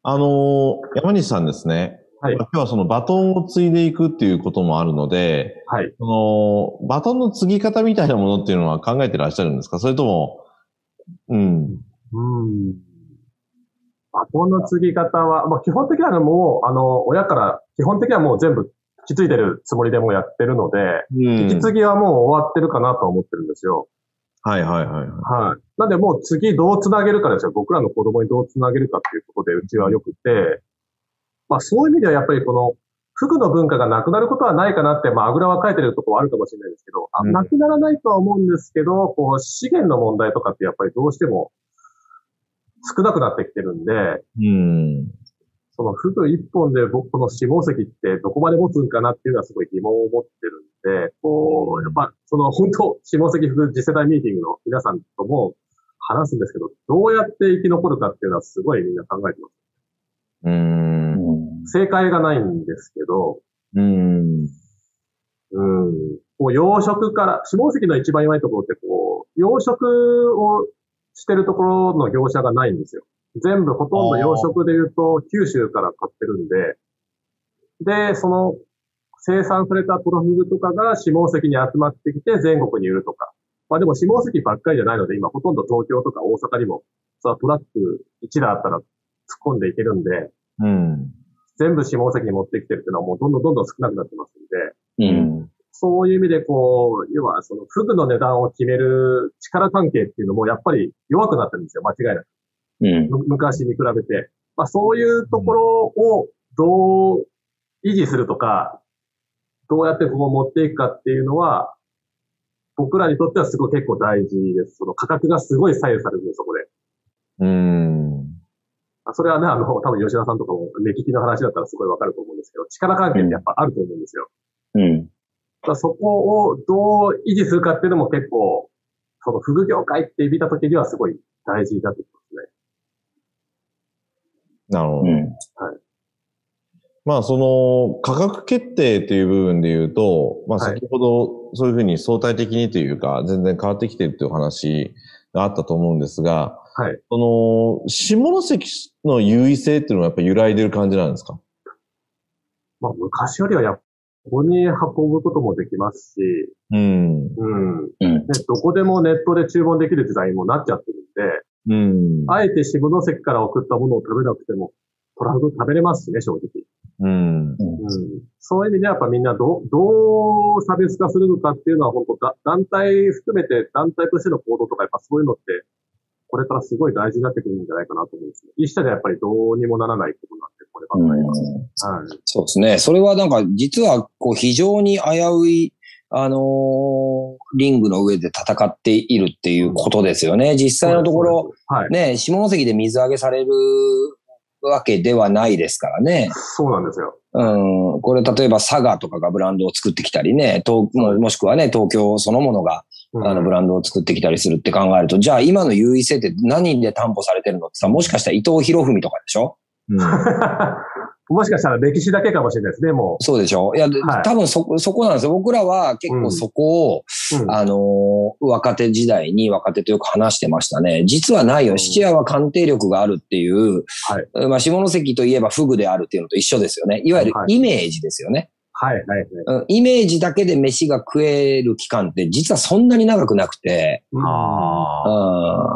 あのー山西さんですね。はい今日はそのバトンを継いでいくっていうこともあるので、はい。その、バトンの継ぎ方みたいなものっていうのは考えてらっしゃるんですか？それとも、うん。うん。バトンの継ぎ方は、まあ基本的にはもう、あの、親から、基本的にはもう全部引き継いでるつもりでもうやってるので、うん引き継ぎはもう終わってるかなと思ってるんですよ。はいはいはいはい。はい。なんでもう次どう繋げるかですよ。僕らの子供にどう繋げるかっていうことでうちはよくて、まあそういう意味ではやっぱりこの、フグの文化がなくなることはないかなって、まああぐらは書いてるところはあるかもしれないですけど、あうんなくならないとは思うんですけど、こう資源の問題とかってやっぱりどうしても少なくなってきてるんで、うん。そのフグ一本で僕この下関ってどこまで持つんかなっていうのはすごい疑問を持ってるんで、こう、やっぱその本当、下関フグ次世代ミーティングの皆さんとも話すんですけど、どうやって生き残るかっていうのはすごいみんな考えてます。うん。正解がないんですけど、うん。うん。こう養殖から、下関の一番弱いところってこう、養殖をしてるところの業者がないんですよ。全部ほとんど養殖で言うと九州から買ってるんで、で、その生産されたトロフグとかが下関に集まってきて全国に売るとか。まあでも下関ばっかりじゃないので、今ほとんど東京とか大阪にも、そのトラック1台あったら突っ込んでいけるんで、うん。全部下関に持ってきてるっていうのはもうどんどんどんどん少なくなってますんで、うん。そういう意味でこう、要はそのフグの値段を決める力関係っていうのもやっぱり弱くなってるんですよ、間違いなく。うん。む昔に比べて。まあそういうところをどう維持するとか、どうやってここを持っていくかっていうのは、僕らにとってはすごい結構大事です。その価格がすごい左右されるんです、そこで。うん。あそれはね、あの、多分吉田さんとかも目利きの話だったらすごいわかると思うんですけど、力関係ってやっぱあると思うんですよ。うん。だそこをどう維持するかっていうのも結構、そのフグ業界って見たときにはすごい大事になってきますね。なるほど。うん。まあ、その、価格決定っていう部分で言うと、まあ、はい先ほどそういうふうに相対的にというか、全然変わってきてるっていう話があったと思うんですが、はい。その、下関の優位性っていうのはやっぱ揺らいでる感じなんですか？まあ昔よりはやっぱ、ここに運ぶこともできますし、うん。うん。うん。で、どこでもネットで注文できる時代にもなっちゃってるんで、うん。あえて下関から送ったものを食べなくても、トラフグ食べれますしね、正直。うん。うん。そういう意味でやっぱみんなどう、どう差別化するのかっていうのは本当だ、団体含めて団体としての行動とかやっぱそういうのって、これからすごい大事になってくるんじゃないかなと思うんですね。一社でやっぱりどうにもならないことなんで、こればっかりは。はい。そうですね。それはなんか、実は、こう、非常に危うい、あのーリングの上で戦っているっていうことですよね。実際のところ、、はい。ね、下関で水揚げされるわけではないですからね。そうなんですよ。うん。これ、例えば佐賀とかがブランドを作ってきたりね、東ももしくはね、東京そのものがうんあのブランドを作ってきたりするって考えると、じゃあ今の優位性って何で担保されてるのってさ、もしかしたら伊藤博文とかでしょ？うん。[LAUGHS] もしかしたら歴史だけかもしれないですね、もそうでしょ？いや、はい多分そこ、そこなんですよ。僕らは結構そこを、う。うんあのー若手時代に若手とよく話してましたね。実はないよ。うん質屋は鑑定力があるっていう、はいまあ、下関といえばフグであるっていうのと一緒ですよね。いわゆるはいイメージですよね。はい、はい、はい。うんイメージだけで飯が食える期間って実はそんなに長くなくて、うん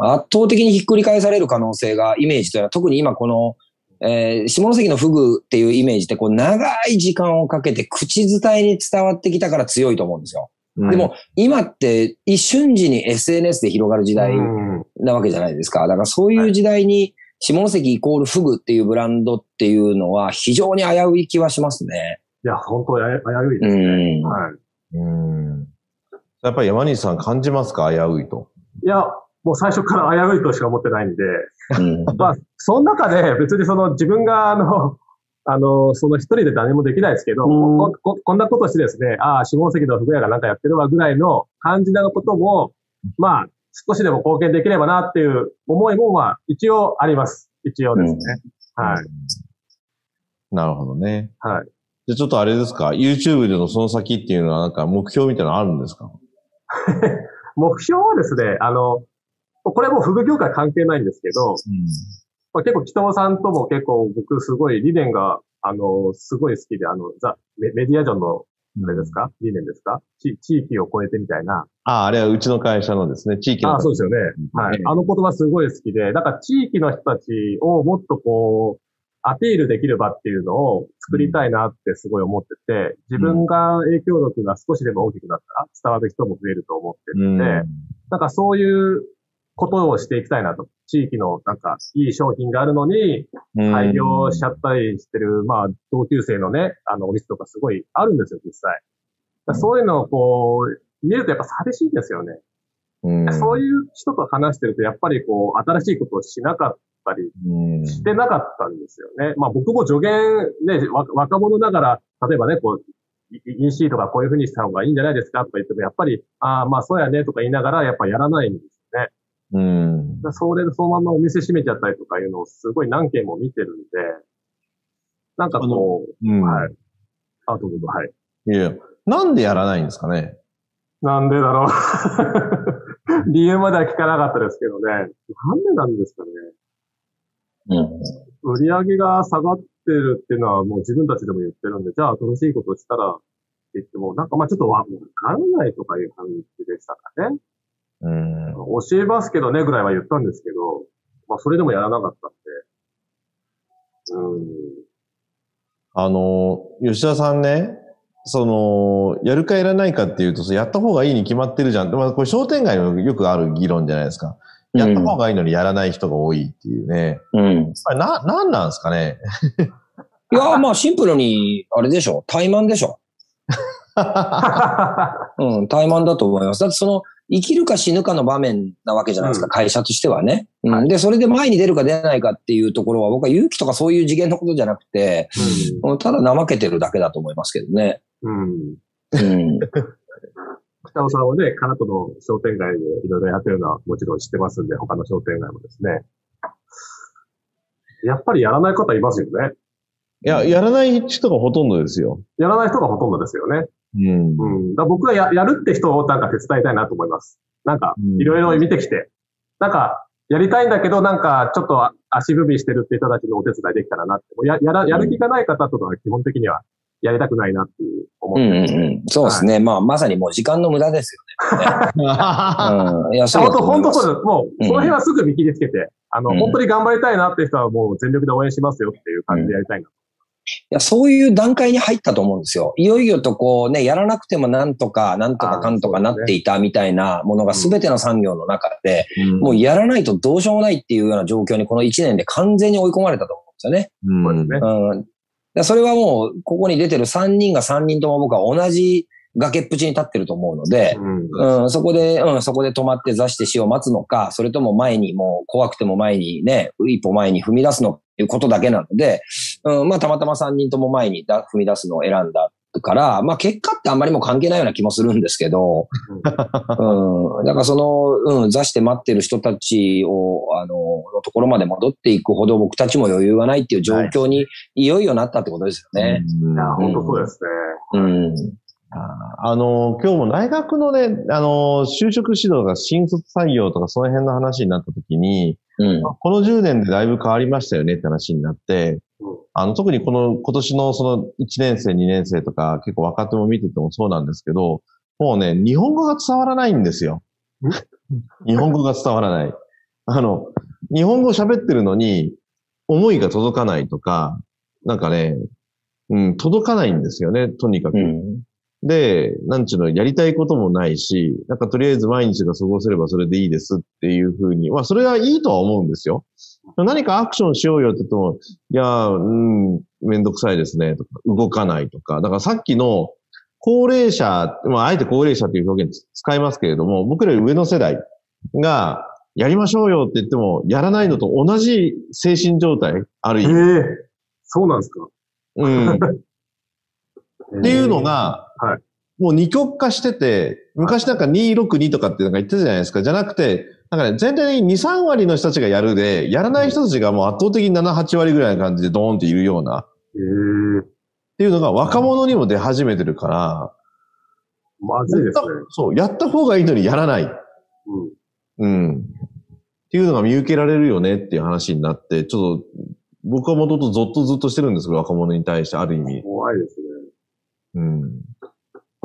圧倒的にひっくり返される可能性がイメージというのは特に今この、えー下関のフグっていうイメージってこう長い時間をかけて口伝えに伝わってきたから強いと思うんですよ。あ。でも、今って一瞬時に SNS で広がる時代うんなわけじゃないですか。だからそういう時代に下関イコールフグっていうブランドっていうのは非常に危うい気はしますね。いや、本当や危ういでうすね。ん。はい。うん。やっぱり山西さん感じますか？危ういと。いや、もう最初から危ういとしか思ってないんで、うん [LAUGHS] まあ、その中で別にその自分があの、あの、その一人で何もできないですけど、うんこここんなことしてですね、ああ、下関の福屋がなんかやってるわぐらいの感じなことも、まあ、少しでも貢献できればなっていう思いも、まあ、一応あります。一応ですね。はい。なるほどね。はい。じゃあちょっとあれですか ?YouTube でのその先っていうのはなんか目標みたいなのあるんですか？[LAUGHS] 目標はですね、あの、これもうフグ業界関係ないんですけど、まあ、結構、北尾さんとも結構僕すごい理念が、あの、すごい好きで、あの、ザ・メメディアジョンの、あれですか？理念ですか？地地域を超えてみたいな。ああ、あれはうちの会社のですね、地域の。ああ、そうですよね。はい。あの言葉すごい好きで、だから地域の人たちをもっとこう、アピールできる場っていうのを作りたいなってすごい思ってて、自分が影響力が少しでも大きくなったら伝わる人も増えると思ってるうんので、なんかそういうことをしていきたいなと。地域のなんかいい商品があるのに、うん廃業しちゃったりしてる、まあ同級生のね、あのお店とかすごいあるんですよ、実際。そういうのをこう、見るとやっぱ寂しいんですよね。うんそういう人と話してると、やっぱりこう、新しいことをしなかったりうんしてなかったんですよね。まあ僕も助言、ね、わ若者ながら、例えばね、こう、イインシートがこういうふうにした方がいいんじゃないですかとか言っても、やっぱり、ああ、まあそうやねとか言いながら、やっぱやらないんですよね。うん。それでそのままお店閉めちゃったりとかいうのをすごい何件も見てるんで、なんかこう、うん。はい。あ、どうぞ、はい。いや、なんでやらないんですかね？なんでだろう。[LAUGHS] 理由までは聞かなかったですけどね。なんでなんですかね？うん売り上げが下がってるっていうのはもう自分たちでも言ってるんで、じゃあ楽しいことしたらって言っても、なんかまあちょっとわからないとかいう感じでしたかね。うん。教えますけどねぐらいは言ったんですけど、まあそれでもやらなかったんで。うん。あの、吉田さんね、その、やるかやらないかっていうと、そうやった方がいいに決まってるじゃん。まあ、これ商店街のよくある議論じゃないですか。やった方がいいのにやらない人が多いっていうね。うん。な、なんなんですかね？[LAUGHS] いや、まあシンプルに、あれでしょ。怠慢でしょ。[LAUGHS] うん、怠慢だと思います。だってその、生きるか死ぬかの場面なわけじゃないですか、うん会社としてはね、うんはいで、それで前に出るか出ないかっていうところは、僕は勇気とかそういう次元のことじゃなくて、うんただ怠けてるだけだと思いますけどね。うん。うん。うん。北尾さんはね、カナトの商店街でいろいろやってるのはもちろん知ってますんで、他の商店街もですね。やっぱりやらない方いますよね。いや、やらない人がほとんどですよ。やらない人がほとんどですよね。うん。うん。だ僕はややるって人をなんか手伝いたいなと思います。なんかう、んいろいろ見てきて、なんか、やりたいんだけど、なんか、ちょっと足踏みしてるって人たちのお手伝いできたらなって。や、やら、やる気がない方とかは基本的にはやりたくないなっていう思うんってうんうん。そうですね。まあ、まさにもう時間の無駄ですよね。[LAUGHS] うん。いや、そう本当。本当そうです。もう、その辺はすぐ見切りつけて、あの、うん本当に頑張りたいなって人はもう全力で応援しますよっていう感じでやりたいな。いや、そういう段階に入ったと思うんですよ。いよいよとこうね、やらなくてもなんとか、なんとかかんとかなっていたみたいなものが全ての産業の中で、もうやらないとどうしようもないっていうような状況にこの1年で完全に追い込まれたと思うんですよね。うん、それはもう、ここに出てる3人が3人とも僕は同じ崖っぷちに立ってると思うので、うん。うん、そこで、うん、そこで止まって座して死を待つのか、それとも前にもう怖くても前にね、一歩前に踏み出すのっていうことだけなので、うん、まあたまたま3人とも前にだ踏み出すのを選んだから、まあ結果ってあんまりもう関係ないような気もするんですけど、うん。だからその、うん、座して待ってる人たちを、あの、のところまで戻っていくほど僕たちも余裕がないっていう状況にいよいよなったってことですよね。うんいや、本当そうですね。うん。あの、今日も大学のね、あの、就職指導が新卒採用とかその辺の話になった時に、うん。この10年でだいぶ変わりましたよねって話になって、うんあの、特にこの今年のその1年生、2年生とか結構若手も見ててもそうなんですけど、もうね、日本語が伝わらないんですよ。日本語が伝わらない。あの、日本語喋ってるのに、思いが届かないとか、なんかね、うん、届かないんですよね、とにかく。うん。で、なんちゅうの、やりたいこともないし、なんかとりあえず毎日が過ごせればそれでいいですっていうふうに、まあそれはいいとは思うんですよ。何かアクションしようよって言っても、いや、うん、めんどくさいですね、とか、動かないとか。だからさっきの高齢者、まああえて高齢者っていう表現使いますけれども、僕らより上の世代が、やりましょうよって言っても、やらないのと同じ精神状態、あるえ意味。えそうなんですかうん。[LAUGHS] っていうの、が、はいもう二極化してて、昔なんか262とかってなんか言ってたじゃないですか。じゃなくて、なんかね、全体的に2、3割の人たちがやるで、やらない人たちがもう圧倒的に7、8割ぐらいな感じでドーンっているような、っええていうのが若者にも出始めてるから、まずいですね。そう、やった方がいいのにやらない。うん。うん。っていうのが見受けられるよねっていう話になって、ちょっと、僕はもともとゾッとずっとしてるんですけど、若者に対してある意味。怖いですね。うん。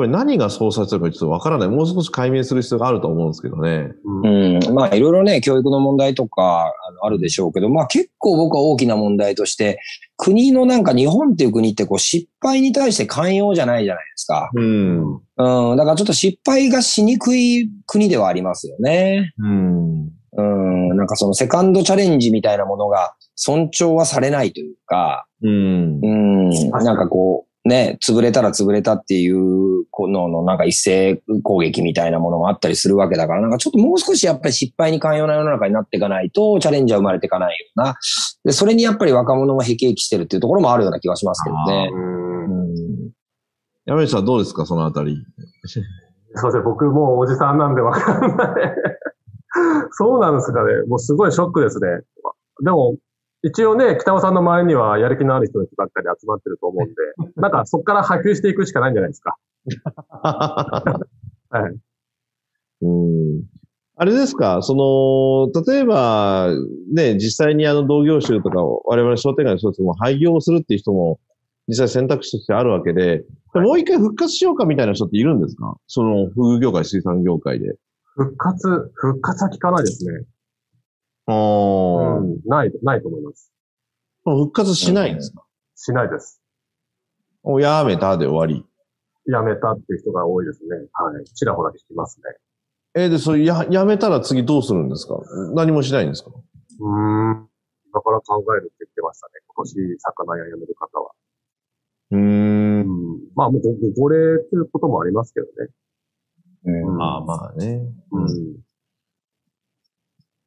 これ何がそうさせてるかちょっとわからない。もう少し解明する必要があると思うんですけどね。うん。うん。まあいろいろね、教育の問題とかあるでしょうけど、まあ結構僕は大きな問題として、国のなんか日本っていう国ってこう失敗に対して寛容じゃないじゃないですか。うん。うん。だからちょっと失敗がしにくい国ではありますよね。うん。うん。なんかそのセカンドチャレンジみたいなものが尊重はされないというか、うんう。ん。なんかこう、ね、潰れたら潰れたっていう、この、のなんか一斉攻撃みたいなものがあったりするわけだから、なんかちょっともう少しやっぱり失敗に寛容な世の中になっていかないと、チャレンジは生まれていかないような。で、それにやっぱり若者も辟易してるっていうところもあるような気がしますけどね。うんうん。山内さんどうですかそのあたり？すいません、僕もうおじさんなんでわかんない。そうなんですかね。もうすごいショックですね。でも、一応ね、北尾さんの周りにはやる気のある人たちばっかり集まってると思うんで、[LAUGHS] なんかそこから波及していくしかないんじゃないですか。[LAUGHS] はい。うん。あれですかその、例えば、ね、実際にあの同業種とかを我々商店街の人たちも廃業するっていう人も実際選択肢としてあるわけで、もう一回復活しようかみたいな人っているんですか？その、フグ業界、水産業界で。復活、復活は聞かないですね。ああ、うん。ない、ないと思います。復活しないんですか、しないです。おやめたで終わり。辞めたっていう人が多いですね。はい。ちらほら聞きますね。えーで、それや、やめたら次どうするんですか？何もしないんですか？うーん。だから考えるって言ってましたね。今年、魚屋辞める方は。うーんう。ん。まあ、もうご、ご高齢っていうこともありますけどね。うんまあまあね。うん。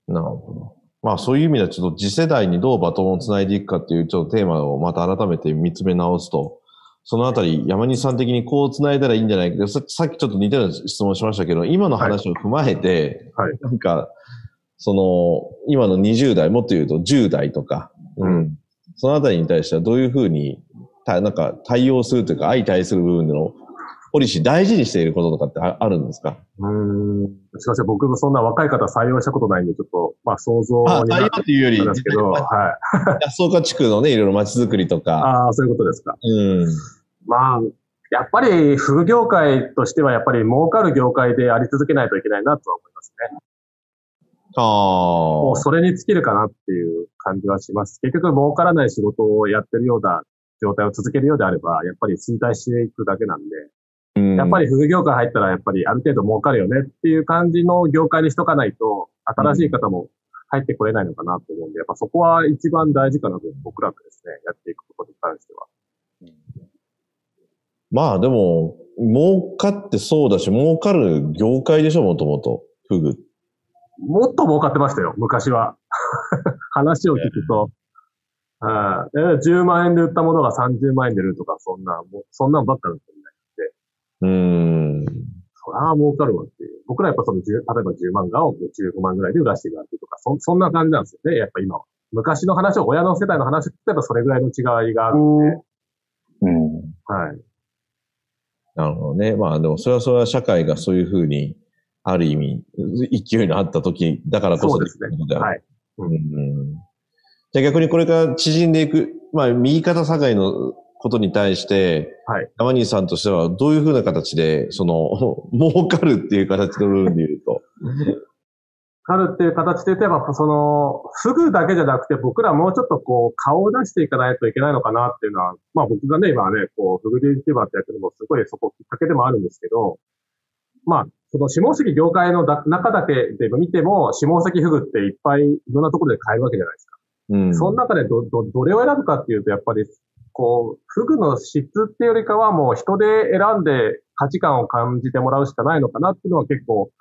なるほど。まあそういう意味ではちょっと次世代にどうバトンをつないでいくかっていうちょっとテーマをまた改めて見つめ直すと、そのあたり山西さん的にこうつないだらいいんじゃないかささっきちょっと似たような質問しましたけど、今の話を踏まえて、はいなんか、その、今の20代、もっと言うと10代とか、うん。そのあたりに対してはどういうふうに、たなんか対応するというか、相対する部分でのポリシー大事にしていることとかってああるんですか？うーん。すいません。僕もそんな若い方採用したことないんで、ちょっと、まあ想像あ、になっていうより、ですけど、[LAUGHS] はい。安岡地区のね、いろいろ街づくりとか、ああ、そういうことですか。うん。まあ、やっぱり、フグ業界としては、やっぱり儲かる業界であり続けないといけないなとは思いますね。あもうあ。それに尽きるかなっていう感じはします。結局儲からない仕事をやってるような状態を続けるようであれば、やっぱり衰退していくだけなんで、うんやっぱりフグ業界入ったらやっぱりある程度儲かるよねっていう感じの業界にしとかないと、新しい方も入ってこれないのかなと思うんで、やっぱそこは一番大事かなと僕らがですね、やっていくことに関しては。まあでも、儲かってそうだし、儲かる業界でしょ、もともと。フグ。もっと儲かってましたよ、昔は。[LAUGHS] 話を聞くと。はいえー10万円で売ったものが30万円で売るとか、そんな、もうそんなんばっかだったんで。うーん。そら儲かるわっていう。僕らやっぱその10、例えば10万がを15万ぐらいで売らしていくわけとか、そ、そんな感じなんですよね、やっぱ今は。昔の話を、親の世代の話を聞けばそれぐらいの違いがあるんで、うん。はい。なるほどね。まあでもそれはそれは社会がそういうふうに、ある意味、勢いのあった時だからこそですねはい。うんうんじゃあ逆にこれから縮んでいく、まあ右肩下がりのことに対して、はい。山西さんとしてはどういうふうな形で、その、[LAUGHS] 儲かるっていう形の部分で言うと。あるっていう形で言ってば、その、フグだけじゃなくて、僕らもうちょっとこう、顔を出していかないといけないのかなっていうのは、まあ僕がね、今ね、こう、フグ YouTuber ってやってるのもすごいそこきっかけでもあるんですけど、まあ、その下関業界のだ中だけで見ても、下関フグっていっぱいいろんなところで買えるわけじゃないですか。うん。その中でど、ど、どれを選ぶかっていうと、やっぱり、こう、フグの質っていうよりかはもう人で選んで価値観を感じてもらうしかないのかなっていうのは結構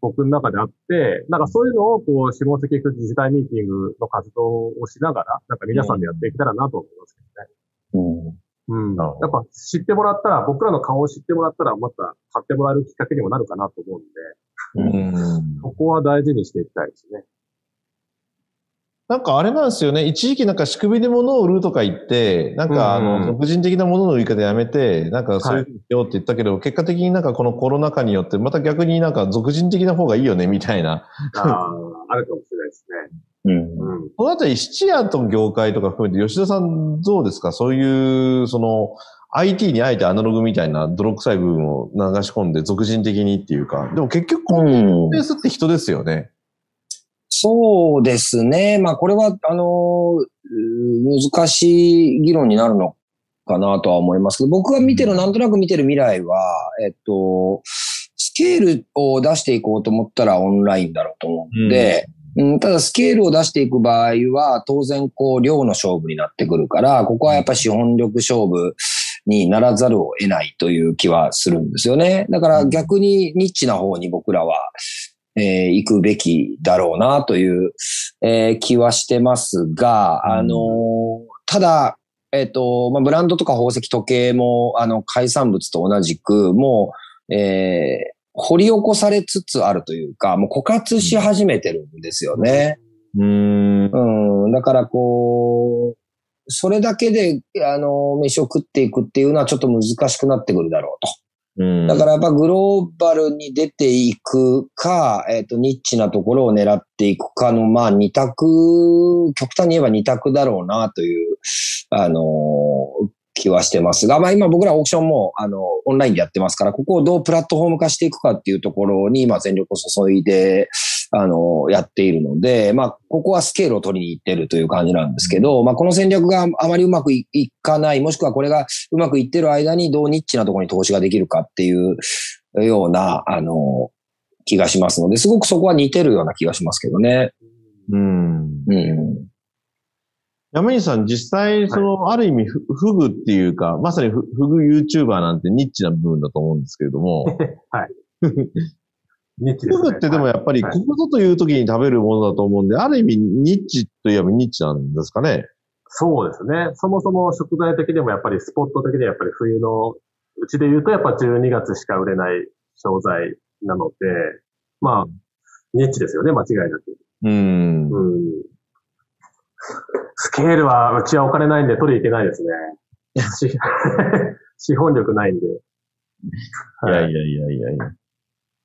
僕の中であって、なんかそういうのをこう、下関フグ自治体ミーティングの活動をしながら、なんか皆さんでやっていけたらなと思いますけどね。うん。うん。やっぱ知ってもらったら、僕らの顔を知ってもらったら、また買ってもらえるきっかけにもなるかなと思うんで、うん。そこは大事にしていきたいですね。なんかあれなんですよね。一時期なんか仕組みで物を売るとか言って、なんかあうんうんの、俗人的なものの売り方やめて、なんかそういうふうにしようって言ったけど、結果的になんかこのコロナ禍によって、また逆になんか俗人的な方がいいよね、みたいな。ああ、あるかもしれないですね。うん。うん。このあたり、質屋と業界とか含めて、吉田さんどうですか？そういう、その、IT にあえてアナログみたいな泥臭い部分を流し込んで、俗人的にっていうか、でも結局、このうんベースって人ですよね。そうですね。まあ、これは、あのー、難しい議論になるのかなとは思いますけど、僕が見てる、なんとなく見てる未来は、えっと、スケールを出していこうと思ったらオンラインだろうと思うんで、うん、ただスケールを出していく場合は、当然こう、量の勝負になってくるから、ここはやっぱ資本力勝負にならざるを得ないという気はするんですよね。だから逆にニッチな方に僕らは、えー行くべきだろうなという、えー気はしてますが、あのーただ、えっ、と、まあ、ブランドとか宝石時計も、あの、海産物と同じく、もう、えー掘り起こされつつあるというか、もう枯渇し始めてるんですよね。うーん。うん。だからこう、それだけで、あの、飯を食っていくっていうのはちょっと難しくなってくるだろうと。だからやっぱグローバルに出ていくか、えっ、と、ニッチなところを狙っていくかの、まあ、二択、極端に言えば二択だろうなという、あのー気はしてますが、まあ今僕らオークションも、あの、オンラインでやってますから、ここをどうプラットフォーム化していくかっていうところに、今全力を注いで、あの、やっているので、まあ、ここはスケールを取りに行ってるという感じなんですけど、まあ、この戦略があまりうまくいいかない、もしくはこれがうまくいってる間にどうニッチなところに投資ができるかっていうような、あの、気がしますので、すごくそこは似てるような気がしますけどね。うん。うん。山西さん、実際、その、ある意味、フフグっていうか、まさにフフグ YouTuber なんてニッチな部分だと思うんですけれども、[LAUGHS] [LAUGHS] ニッチですね。フグってでもやっぱり、はいここぞという時に食べるものだと思うんで、ある意味、ニッチといえばニッチなんですかね。そうですね。そもそも食材的にもやっぱりスポット的にはやっぱり冬の、うちで言うとやっぱ12月しか売れない商材なので、まあ、ニッチですよね、間違いなく。うん。うん。スケールは、うちはお金ないんで取りいけないですね。[LAUGHS] し資本力ないんで。いやいやいやいやいや。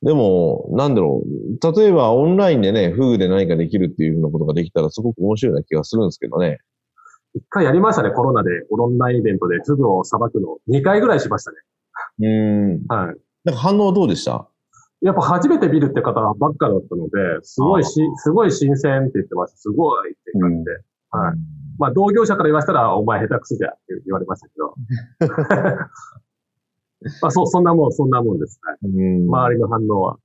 でも、なんだろう。例えばオンラインでね、フグで何かできるっていうふうなことができたらすごく面白いな気がするんですけどね。一回やりましたね、コロナで。オンラインイベントでフグをさばくの。2回ぐらいしましたね。うん。はい。なんか反応はどうでした？やっぱ初めて見るって方ばっかだったので、すごいし、すごい新鮮って言ってました。すごいって感じで。はい。まあ、同業者から言わせたら、お前下手くそじゃって言われましたけど。[LAUGHS] [LAUGHS] まあ、そ、そんなもん、そんなもんです。はい。うん周りの反応は。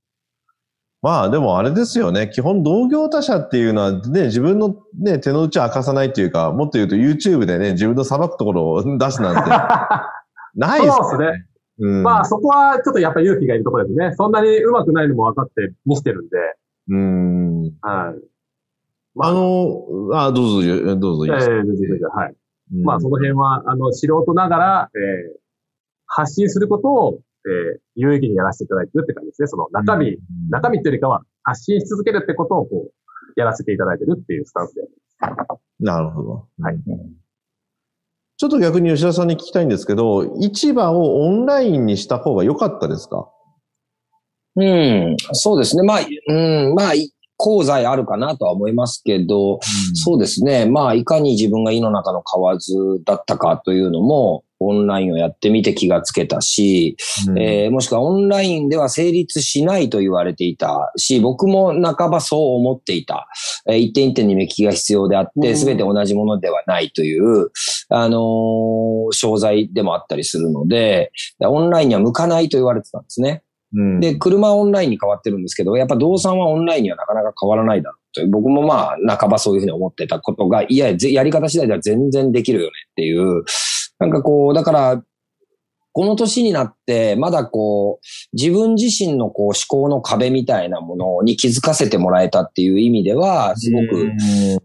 まあでもあれですよね。基本同業他社っていうのはね、自分のね、手の内を明かさないっていうか、もっと言うと YouTube でね、自分のさばくところを出すなんて、[LAUGHS] ないですそうですね。うん。まあ、そこはちょっとやっぱり勇気がいるところですね。そんなに上手くないのも分かって見してるんで。うん。はい。あの、あ、どうぞ、どうぞいいですか。ええ全然全然はい。うんまあ、その辺は、あの、素人ながら、えー発信することをえー、有意義にやらせていただいてるって感じですね。その中身、中身っていうよりかは発信し続けるってことをこう、やらせていただいてるっていうスタンスでなるほど。はい。ちょっと逆に吉田さんに聞きたいんですけど、市場をオンラインにした方が良かったですか？うん、そうですね。まあ、うん、まあ、功罪あるかなとは思いますけど、そうですね。まあ、いかに自分が胃の中の蛙だったかというのも、オンラインをやってみて気がつけたし、うんえーもしくはオンラインでは成立しないと言われていたし、僕も半ばそう思っていた。えー一点一点に目利きが必要であって、うんすべて同じものではないという、あのー商材でもあったりするので、オンラインには向かないと言われてたんですね。うんで、車はオンラインに変わってるんですけど、やっぱ動産はオンラインにはなかなか変わらないだろうという。僕もまあ、半ばそういうふうに思ってたことが、いや、ぜやり方次第では全然できるよねっていう。なんかこう、だから、この年になって、まだこう、自分自身のこう思考の壁みたいなものに気づかせてもらえたっていう意味では、すごく、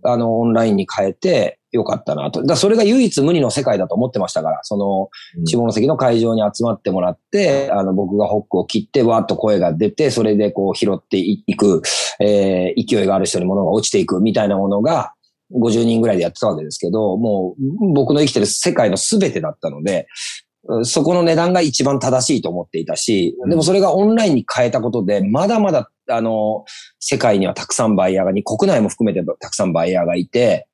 あの、オンラインに変えてよかったなと。だそれが唯一無二の世界だと思ってましたから、その、下関の会場に集まってもらって、あの、僕がホックを切って、わーっと声が出て、それでこう拾っていく、えー勢いがある人に物が落ちていくみたいなものが、50人ぐらいでやってたわけですけど、もう僕の生きてる世界の全てだったので、うんそこの値段が一番正しいと思っていたし、でもそれがオンラインに変えたことで、まだまだ、あの、世界にはたくさんバイヤーがに、国内も含めてたくさんバイヤーがいて、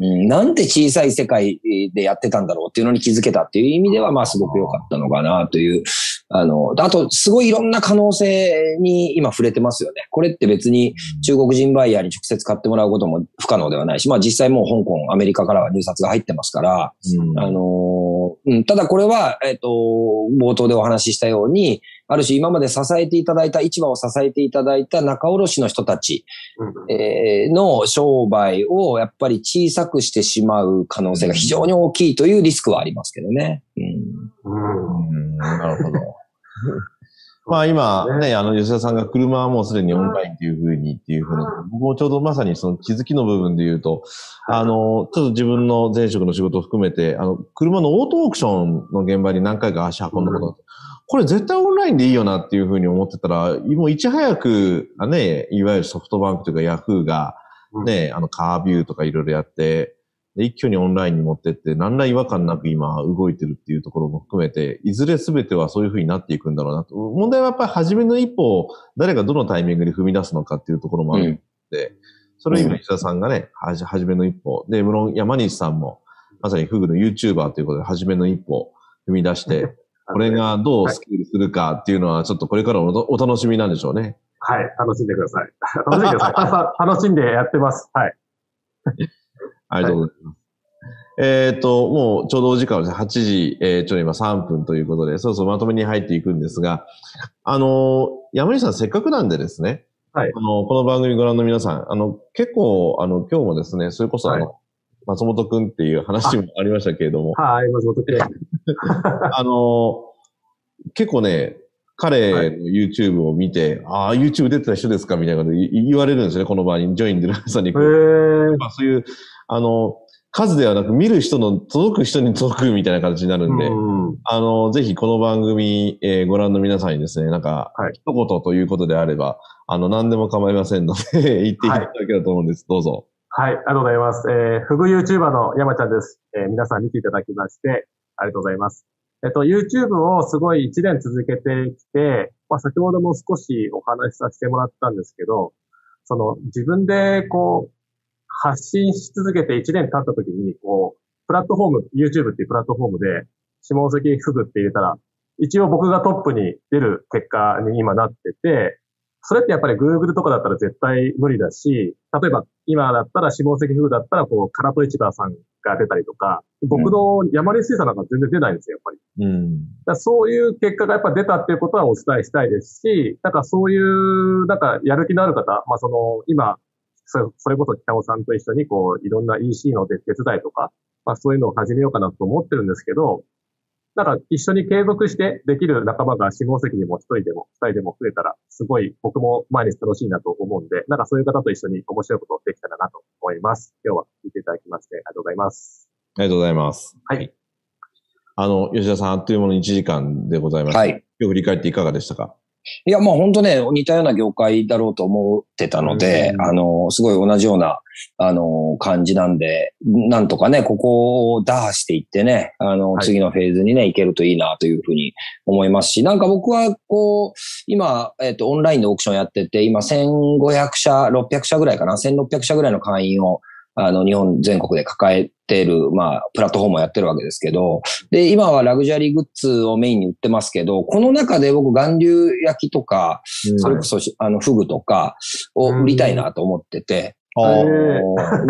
うん、なんて小さい世界でやってたんだろうっていうのに気づけたっていう意味では、まあすごく良かったのかなという。あの、あと、すごいいろんな可能性に今触れてますよね。これって別に中国人バイヤーに直接買ってもらうことも不可能ではないし、まあ実際もう香港、アメリカからは入札が入ってますから、うんあのーうん、ただこれは、えっ、と、冒頭でお話ししたように、ある種今まで支えていただいた、市場を支えていただいた仲卸の人たち、うんえーの商売をやっぱり小さくしてしまう可能性が非常に大きいというリスクはありますけどね。うんうん。うんなるほど。[LAUGHS] まあ今ね、あの吉田さんが車はもうすでにオンラインっていうふうにっていうふうな、僕もちょうどまさにその気づきの部分で言うと、あの、ちょっと自分の前職の仕事を含めて、あの、車のオートオークションの現場に何回か足運んだことがあって、これ絶対オンラインでいいよなっていうふうに思ってたら、もういち早く、あね、いわゆるソフトバンクというかヤフーが、ね、あのカービューとかいろいろやって、で一挙にオンラインに持ってって、何ら違和感なく今動いてるっていうところも含めて、いずれ全てはそういうふうになっていくんだろうなと。問題はやっぱり初めの一歩を誰がどのタイミングで踏み出すのかっていうところもあるので、それを今石田さんがね、はじ、初めの一歩。で、無論山西さんも、まさにフグの YouTuber ということで初めの一歩を踏み出して、これがどうスケールするかっていうのは、ちょっとこれからのおお楽しみなんでしょうね。はい、楽しんでください。楽しんでください。朝楽しんでやってます。はい。[LAUGHS] ありがとうございます。えっ、と、もうちょうどお時間です。8時、えー、ちょうど今3分ということで、そろそろまとめに入っていくんですが、あのー山西さんせっかくなんでですね、はいあの、この番組ご覧の皆さん、あの、結構、あの、今日もですね、それこそあの、は松本くんっていう話もありましたけれども、はい、松本君。[LAUGHS] あのー結構ね、彼の YouTube を見て、ああ、YouTube 出てた人ですかみたいなこと言言われるんですよね、この場に、ジョインでるさんに。まあ、そういう、あの、数ではなく、見る人の、届く人に届くみたいな形になるんで、うんあの、ぜひこの番組、えーご覧の皆さんにですね、なんか、はい一言ということであれば、あの、何でも構いませんので、[LAUGHS] 言っていただければと思うんです。どうぞ。はい、ありがとうございます。えー、フグ YouTuber の山ちゃんです。えー皆さん見ていただきまして、ありがとうございます。えっと、YouTube をすごい一年続けてきて、まあ、先ほども少しお話しさせてもらったんですけど、その、自分でこう、発信し続けて一年経った時に、こう、プラットフォーム、YouTube っていうプラットフォームで、下関フグって入れたら、一応僕がトップに出る結果に今なってて、それってやっぱり Google とかだったら絶対無理だし、例えば今だったら下関フグだったらこう、カラト市場さんが出たりとか、僕の山根水産なんか全然出ないんですよ、やっぱり。うん。だそういう結果がやっぱ出たっていうことはお伝えしたいですし、なんかそういう、なんかやる気のある方、まあその、今、そそれこそ北尾さんと一緒にこう、いろんな EC の手手伝いとか、まあそういうのを始めようかなと思ってるんですけど、なんか一緒に継続してできる仲間が下関にも一人でも二人でも増えたら、すごい僕も毎日楽しいなと思うんで、なんかそういう方と一緒に面白いことできたらなと思います。今日は聞いていただきましてありがとうございます。ありがとうございます。はい。あの、吉田さん、あっという間の1時間でございます。はい。今日振り返っていかがでしたか？いや、まあ本当ね、似たような業界だろうと思ってたので、うん。あの、すごい同じような、あの、感じなんで、なんとかね、ここを打破していってね、あの、はい。次のフェーズにね、行けるといいなというふうに思いますし、なんか僕は、こう、今、えっ、と、オンラインでオークションやってて、今1500社、600社ぐらいかな、1600社ぐらいの会員を、あの、日本全国で抱えてる、まあ、プラットフォームをやってるわけですけど、で、今はラグジュアリーグッズをメインに売ってますけど、この中で僕、岩流焼きとか、それこそし、あの、フグとかを売りたいなと思ってて、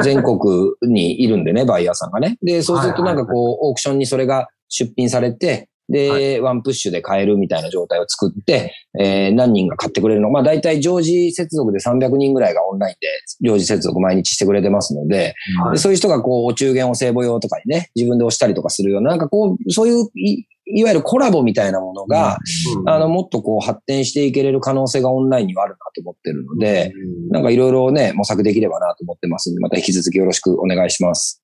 全国にいるんでね、バイヤーさんがね。で、そうするとなんかこう、オークションにそれが出品されて、で、ワンプッシュで買えるみたいな状態を作って、えー何人が買ってくれるの。まあ大体常時接続で300人ぐらいがオンラインで常時接続毎日してくれてますので、はい。でそういう人がこう、お中元お歳暮用とかにね、自分で押したりとかするような、なんかこう、そういうい、いわゆるコラボみたいなものが、うん。あの、もっとこう発展していけれる可能性がオンラインにはあるなと思ってるので、うん。なんかいろいろね、模索できればなと思ってますまた引き続きよろしくお願いします。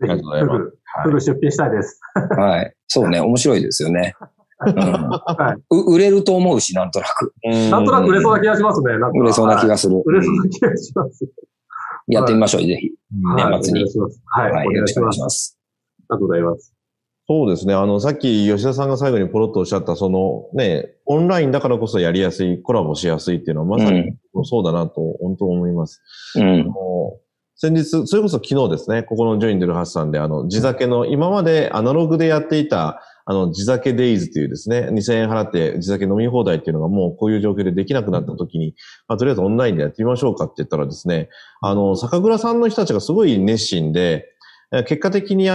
ありがとうございますフグ、フグ出品したいです。はい。そうね、面白いですよね。うんはい。う売れると思うし、なんとなく。なんとなく売れそうな気がしますね。売れそうな気はいがする。売れそうな気がします。やってみましょう、ぜひ。うん年末にはいお願いしますはい。はい。よろしくお願いしす。ます。ありがとうございます。そうですね。あの、さっき吉田さんが最後にポロッとおっしゃった、そのね、オンラインだからこそやりやすい、コラボしやすいっていうのはまさにそうだなと、本当思います。うん。あの先日、それこそ昨日ですね、ここのジョインデルハッサンで、あの、地酒の、今までアナログでやっていた、あの、地酒デイズというですね、2000円払って地酒飲み放題っていうのがもうこういう状況でできなくなった時に、まあ、とりあえずオンラインでやってみましょうかって言ったらですね、あの、酒蔵さんの人たちがすごい熱心で、結果的に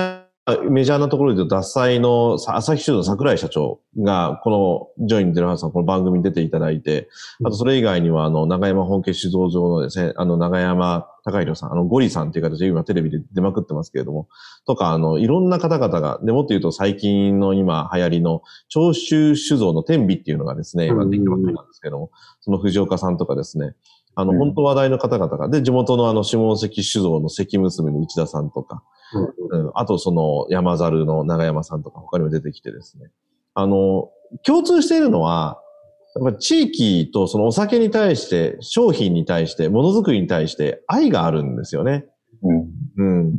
メジャーなところで言うと、脱菜の朝日酒の桜井社長が、このジョインデルハッサン、この番組に出ていただいて、あとそれ以外には、あの、長山本家酒造場のですね、あの、長山高弘さん、あの、ゴリさんっていう形で今テレビで出まくってますけれども、とか、あの、いろんな方々が、でもっと言うと最近の今流行りの長州酒造の天美っていうのがですね、今できてばっかりなんですけども、その藤岡さんとかですね、あの、うん。本当話題の方々が、で、地元のあの、下関酒造の関娘の内田さんとか、うん、あとその山猿の長山さんとか他にも出てきてですね。あの、共通しているのは、やっぱ地域とそのお酒に対して、商品に対して、ものづくりに対して愛があるんですよね。うん。うん。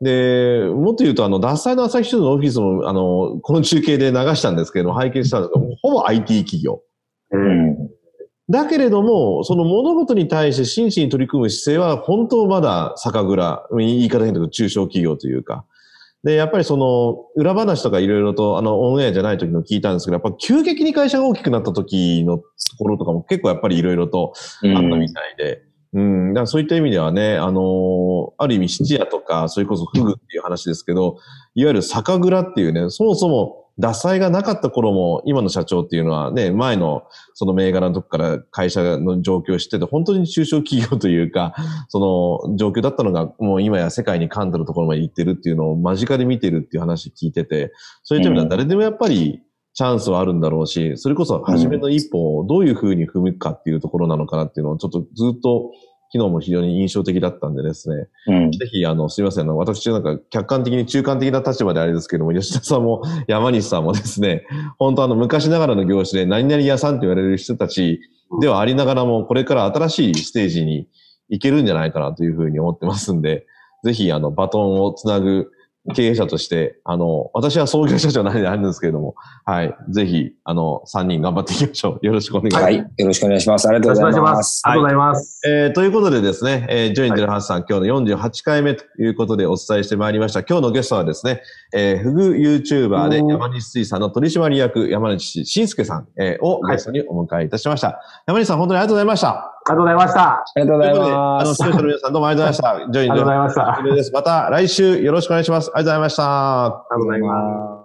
で、もっと言うと、あの、脱菜の朝日酒造のオフィスも、あの、この中継で流したんですけども、拝見したんですけど、ほぼ IT 企業。えーうん。だけれども、その物事に対して真摯に取り組む姿勢は、本当まだ酒蔵、言い方変だけど中小企業というか。で、やっぱりその、裏話とかいろいろと、あの、オンエアじゃない時の聞いたんですけど、やっぱ急激に会社が大きくなった時のところとかも結構やっぱりいろいろとうあったみん。たいで。うん。だからそういった意味ではね、あのーある意味質屋とか、それこそフグっていう話ですけど、いわゆる酒蔵っていうね、そもそも脱菜がなかった頃も、今の社長っていうのはね、前のその銘柄のとこから会社の状況を知ってて、本当に中小企業というか、その状況だったのが、もう今や世界に感度のところまで行ってるっていうのを間近で見てるっていう話聞いてて、そういった意味では誰でもやっぱり、チャンスはあるんだろうし、それこそ初めの一歩をどういうふうに踏むかっていうところなのかなっていうのをちょっとずっと昨日も非常に印象的だったんでですね。うん。ぜひ、あの、すいません。あの私なんか客観的に中間的な立場であれですけども、吉田さんも [LAUGHS] 山西さんもですね、本当あの、昔ながらの業種で何々屋さんと言われる人たちではありながらも、これから新しいステージに行けるんじゃないかなというふうに思ってますんで、ぜひ、あの、バトンをつなぐ経営者として、あの、私は創業者じゃないんであるんですけれども、はい。ぜひ、あの、3人頑張っていきましょう。よろしくお願いします。はい。よろしくお願いします。ありがとうよろしくお願いしまございますす。。ありがとうございます。えーということでですね、えージョインデルハンスさん、今日の48回目ということでお伝えしてまいりました。今日のゲストはですね、えー、フグ YouTuber で山西水産の取締役山西慎介さん、えーをゲストにお迎えいたしました。山西さん、本当にありがとうございました。ありがとうございました。ありがとうございということで、あの、ます視聴。者の皆さんどうもありがとうございました。[LAUGHS] ジョインありがとうございました。また来週よろしくお願いします。ありがとうございました。ありがとうございます。